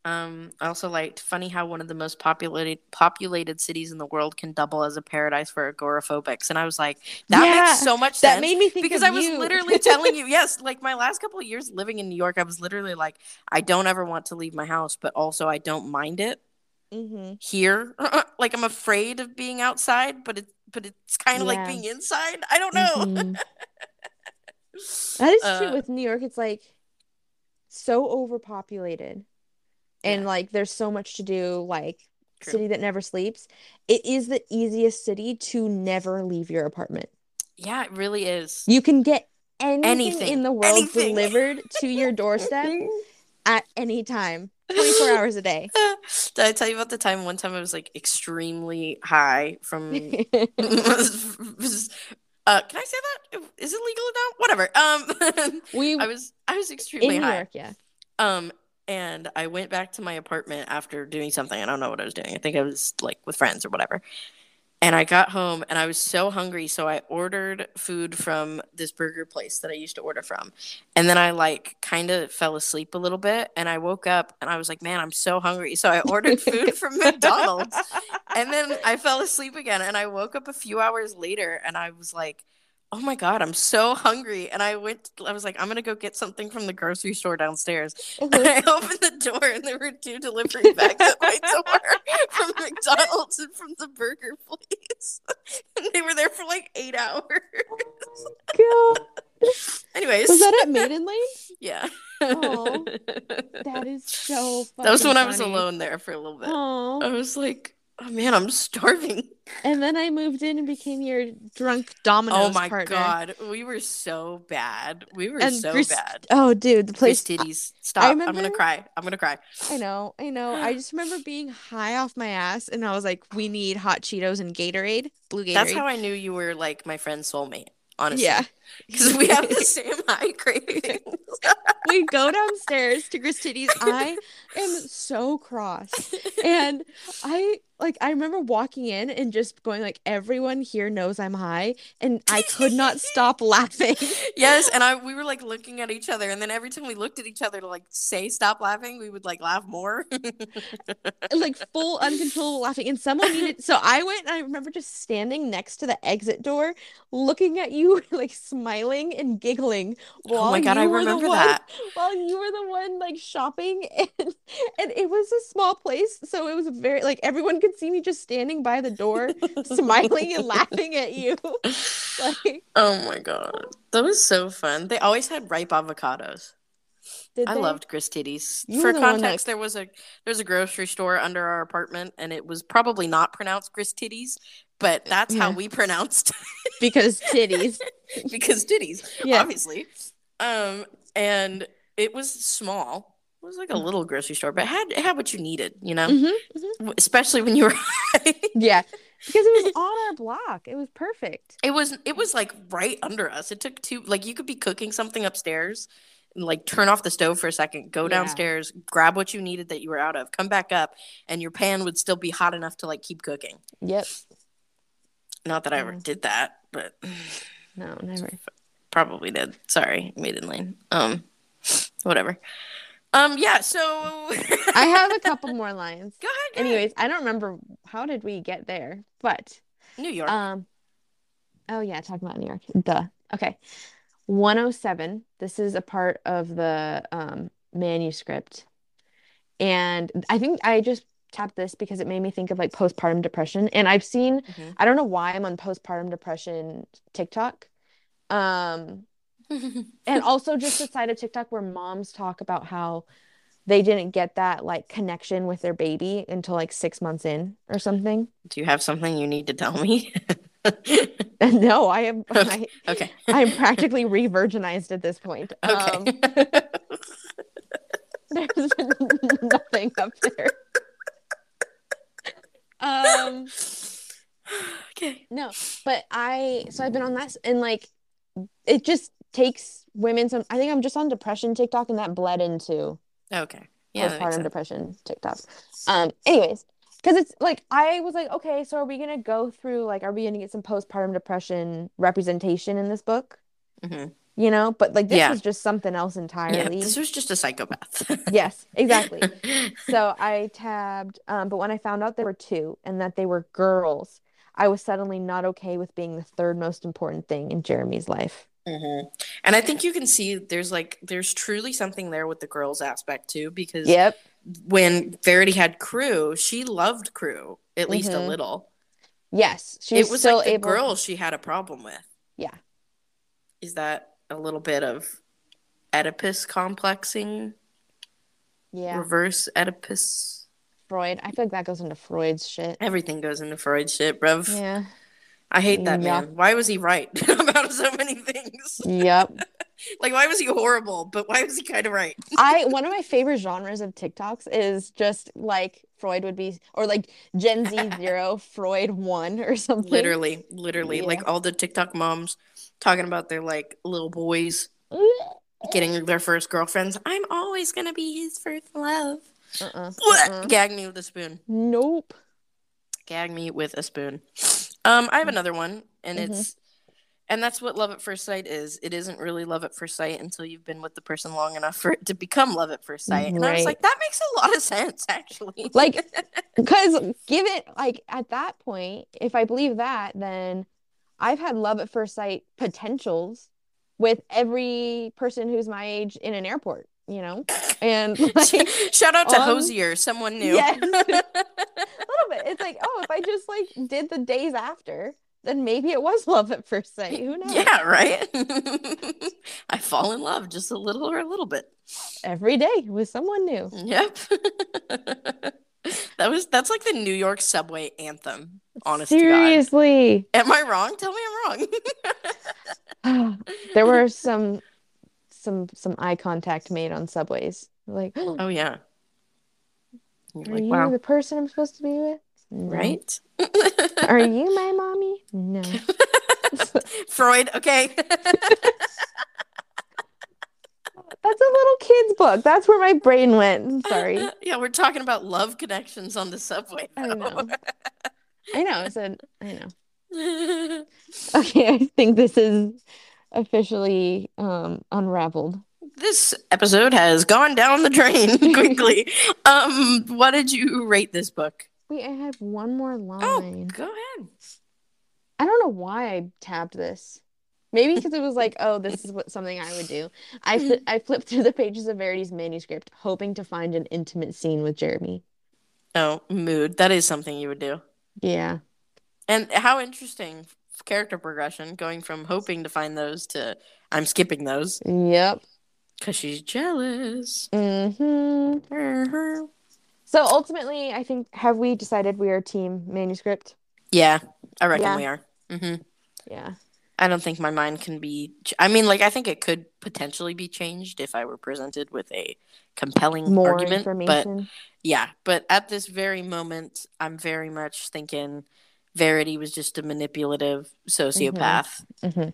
Um, I also liked funny how one of the most populated populated cities in the world can double as a paradise for agoraphobics, and I was like, that Yeah, makes so much That sense. made me think because I was you. literally telling you, yes, like my last couple of years living in New York, I was literally like, I don't ever want to leave my house, but also I don't mind it hmm here. like I'm afraid of being outside, but it but it's kind of Yeah. like being inside. I don't know. Mhm. That is true Uh, with New York. It's like so overpopulated. And Yeah. like there's so much to do, like True. city that never sleeps. It is the easiest city to never leave your apartment. yeah, it really is. You can get anything, Anything. in the world Anything. delivered to your doorstep at any time, 24 hours a day. Did I tell you about the time one time I was like extremely high from uh can I say that? Is it legal now? Whatever. Um we I was I was extremely high. York, yeah. Um and I went back to my apartment after doing something. I don't know what I was doing. I think I was like with friends or whatever. And I got home and I was so hungry, so I ordered food from this burger place that I used to order from. And then I like kind of fell asleep a little bit and I woke up and I was like, "Man, I'm so hungry." So I ordered food from McDonald's. And then I fell asleep again and I woke up a few hours later and I was like, "Oh my god, I'm so hungry." And I went I was like, "I'm going to go get something from the grocery store downstairs." And mm-hmm. I opened the door and there were two delivery bags at my door from McDonald's and from the burger place. And they were there for like eight oh hours. God. Anyways. Was that at Maiden Lane? Yeah. Aw. That is so that was when fucking I was alone there for a little bit. Aw. I was like, oh man, I'm starving. And then I moved in and became your drunk Domino's oh my partner. god. We were so bad. We were And so Gris- bad. Oh, dude, the Place place. titties. Stop. I'm gonna cry. I'm gonna cry. I know, I know. I just remember being high off my ass, and I was like, "We need hot Cheetos and Gatorade, blue Gatorade." That's how I knew you were like my friend's soulmate. Honestly. Yeah, Because we have the same high cravings. we go downstairs to Gris Titties. I am so cross, and I like. I remember walking in and just going like, "Everyone here knows I'm high," and I could not stop laughing. yes, and I we were like looking at each other, and then every time we looked at each other to like say stop laughing, we would like laugh more. like full uncontrollable laughing and someone needed so i went and i remember just standing next to the exit door looking at you like smiling and giggling while oh my god, you I remember one- that. while you were the one like shopping and and it was a small place so it was very like everyone could see me just standing by the door smiling and laughing at you like Oh my god, that was so fun. They always had ripe avocados. did I they? loved Gris Titties. You For the one that- context, there was a there's a grocery store under our apartment, and it was probably not pronounced Gris Titties, but that's how Yeah. we pronounced because titties because titties, Yeah. obviously. Um, and it was small. It was like a little grocery store, but had had what you needed, you know, Mhm, W- especially when you were. yeah because it was on our block it was perfect It was it was like right under us. It took two like you could be cooking something upstairs and like turn off the stove for a second, go Yeah. downstairs, grab what you needed that you were out of, come back up, and your pan would still be hot enough to like keep cooking. yep Not that I ever Mm. did that, but no never probably did. Sorry, Maiden Lane. Um whatever. Um yeah, so I have a couple more lines. Go ahead. Go ahead. Anyways, I don't remember how did we get there, but New York. um oh yeah, talking about New York. Duh. Okay. 107. This is a part of the um manuscript. And I think I just tapped this because it made me think of like postpartum depression. And I've seen Mhm. I don't know why I'm on postpartum depression TikTok. Um and also just the side of TikTok where moms talk about how they didn't get that like connection with their baby until like six months in or something. Do you have something you need to tell me? No, I am I, okay. I'm practically re-virginized at this point. Um, Okay. there's nothing up there. Um okay. no, but I so I've been on that and like it just takes women some I think I'm just on depression TikTok and that bled into Okay. Yeah. postpartum depression TikTok. Um, anyways, because it's like I was like, okay, so are we gonna go through like, are we gonna get some postpartum depression representation in this book? Mhm. you know, but like this Yeah. was just something else Yeah, entirely. this was just a psychopath. yes, exactly. So I tabbed, um, but when I found out there were two and that they were girls, I was suddenly not okay with being the third most important thing in Jeremy's life. Mhm. And I think you can see there's like there's truly something there with the girls aspect too because Yep. when Verity had Crew, she loved Crew at least a Mhm. little. Yes, she was, it was still like the able. girls she had a problem with. Yeah. Is that a little bit of Oedipus complexing? Yeah, Reverse Oedipus? Freud. I feel like that goes into Freud's shit. Everything goes into Freud's shit, bruv. Yeah. I hate that Yeah. man. Why was he right about so many things? Yep. Like, why was he horrible? But why was he kind of right? I one of my favorite genres of TikToks is just like Freud would be, or like Gen Z zero, Freud one, or something. Literally, literally, Yeah. like all the TikTok moms talking about their like little boys getting their first girlfriends. I'm always gonna be his first love. Uh-uh. Uh-uh. Gag me with a spoon. Nope. Gag me with a spoon. Um, I have another one, and Mhm. it's and that's what love at first sight is. It isn't really love at first sight until you've been with the person long enough for it to become love at first sight. And I was like, that makes a lot of sense, actually. Like, because given like at that point, if I believe that, then I've had love at first sight potentials with every person who's my age in an airport, you know, and like Shout out to on- Hozier, someone new. Yes. a little bit. It's like, oh, if I just like did the days after, then maybe it was love at first sight. Who knows? Yeah, right. I fall in love just a little or a little bit. Every day with someone new. Yep. that was that's like the New York subway anthem. Honest to God. Seriously. Am I wrong? Tell me I'm wrong. there were some some some eye contact made on subways. Like, oh yeah. You're are like, you wow, the person I'm supposed to be with? No. right? Are you my mommy? No. Freud, okay. That's a little kid's book. That's where my brain went. I'm sorry. yeah, we're talking about love connections on the subway. I know. I know. It's a, I know. Okay, I think this is officially um unraveled. this episode has gone down the drain quickly. um, what did you rate this book? Wait, I had one more line. Oh, line. go ahead. I don't know why I tabbed this. Maybe because it was like, oh, this is what something I would do. I fli- I flipped through the pages of Verity's manuscript, hoping to find an intimate scene with Jeremy. Oh, mood. That is something you would do. Yeah. And how interesting character progression going from hoping to find those to I'm skipping those Yep. because she's jealous. Mhm. So ultimately, I think have we decided we are team manuscript? Yeah, I reckon Yeah. we are. hmm Yeah. I don't think my mind can be. ch- I mean, like, I think it could potentially be changed if I were presented with a compelling More argument. But yeah, but at this very moment, I'm very much thinking Verity was just a manipulative sociopath hmm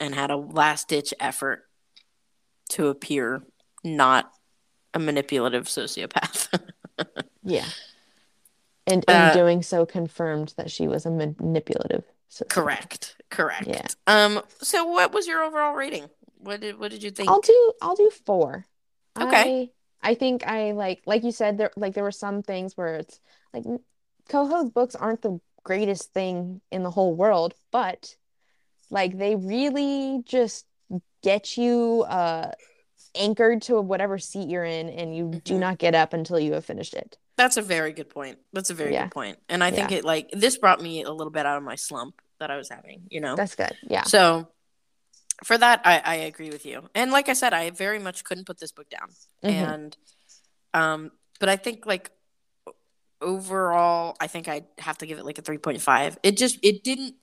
and had a last ditch effort to appear not a manipulative sociopath. Yeah. And in Uh, doing so, confirmed that she was a manipulative. sociopath. correct. Correct. Yeah. Um. So, what was your overall rating? What did What did you think? I'll do I'll do four. Okay. I, I think I like like you said there like there were some things where it's like Coho's books aren't the greatest thing in the whole world, but like they really just get you uh anchored to whatever seat you're in and you do Mhm. not get up until you have finished it. That's a very good point. That's a very Yeah. good point. And I think Yeah. it like this brought me a little bit out of my slump that I was having, you know? That's good. Yeah. So for that I, I agree with you. And like I said, I very much couldn't put this book down. Mhm. And um but I think like overall I think I'd have to give it like a 3.5. It just it didn't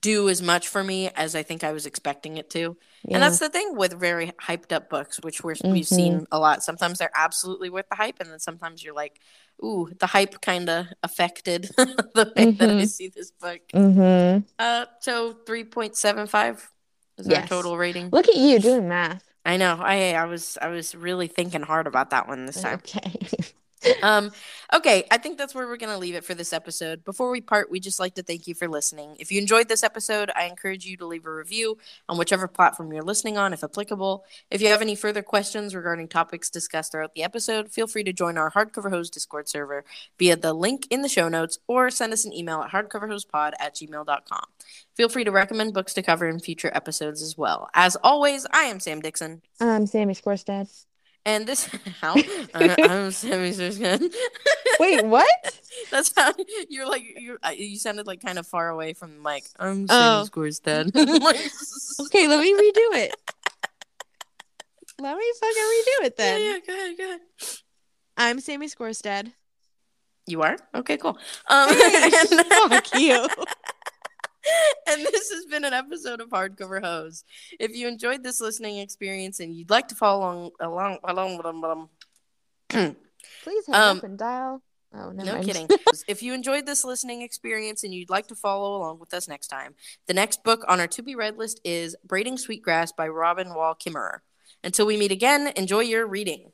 do as much for me as I think I was expecting it to. Yeah. And that's the thing with very hyped up books, which we're, we've Mhm. seen a lot. Sometimes they're absolutely worth the hype, and then sometimes you're like, "Ooh, the hype kind of affected the way that I Mhm. see this book." Mm-hmm. Uh, so three point seven five is our total rating. Look at you doing math. I know. I I was I was really thinking hard about that one this time. Okay. um, okay, I think that's where we're going to leave it for this episode. Before we part, we just like to thank you for listening. If you enjoyed this episode, I encourage you to leave a review on whichever platform you're listening on, if applicable. If you have any further questions regarding topics discussed throughout the episode, feel free to join our Hardcover Hose Discord server via the link in the show notes or send us an email at hardcoverhosepod at gmail.com. Feel free to recommend books to cover in future episodes as well. As always, I am Sam Dixon. I'm Sammy Squirstad. And this how I, I'm Sammy Squirstad. Wait, what? That's how you're like you. You sounded like kind of far away from the mic. I'm Sammy Oh. Squirstad. Okay, let me redo it. Let me fucking redo it then. yeah, yeah, go ahead, go ahead. I'm Sammy Squirstad. You are okay, cool. Um, and, fuck you. and this has been an episode of Hardcover Hose. If you enjoyed this listening experience and you'd like to follow along, along, along, along, Please hang Um, up and dial. Oh, No mind. kidding. if you enjoyed this listening experience and you'd like to follow along with us next time, the next book on our to be read list is Braiding Sweetgrass by Robin Wall Kimmerer. Until we meet again, enjoy your reading.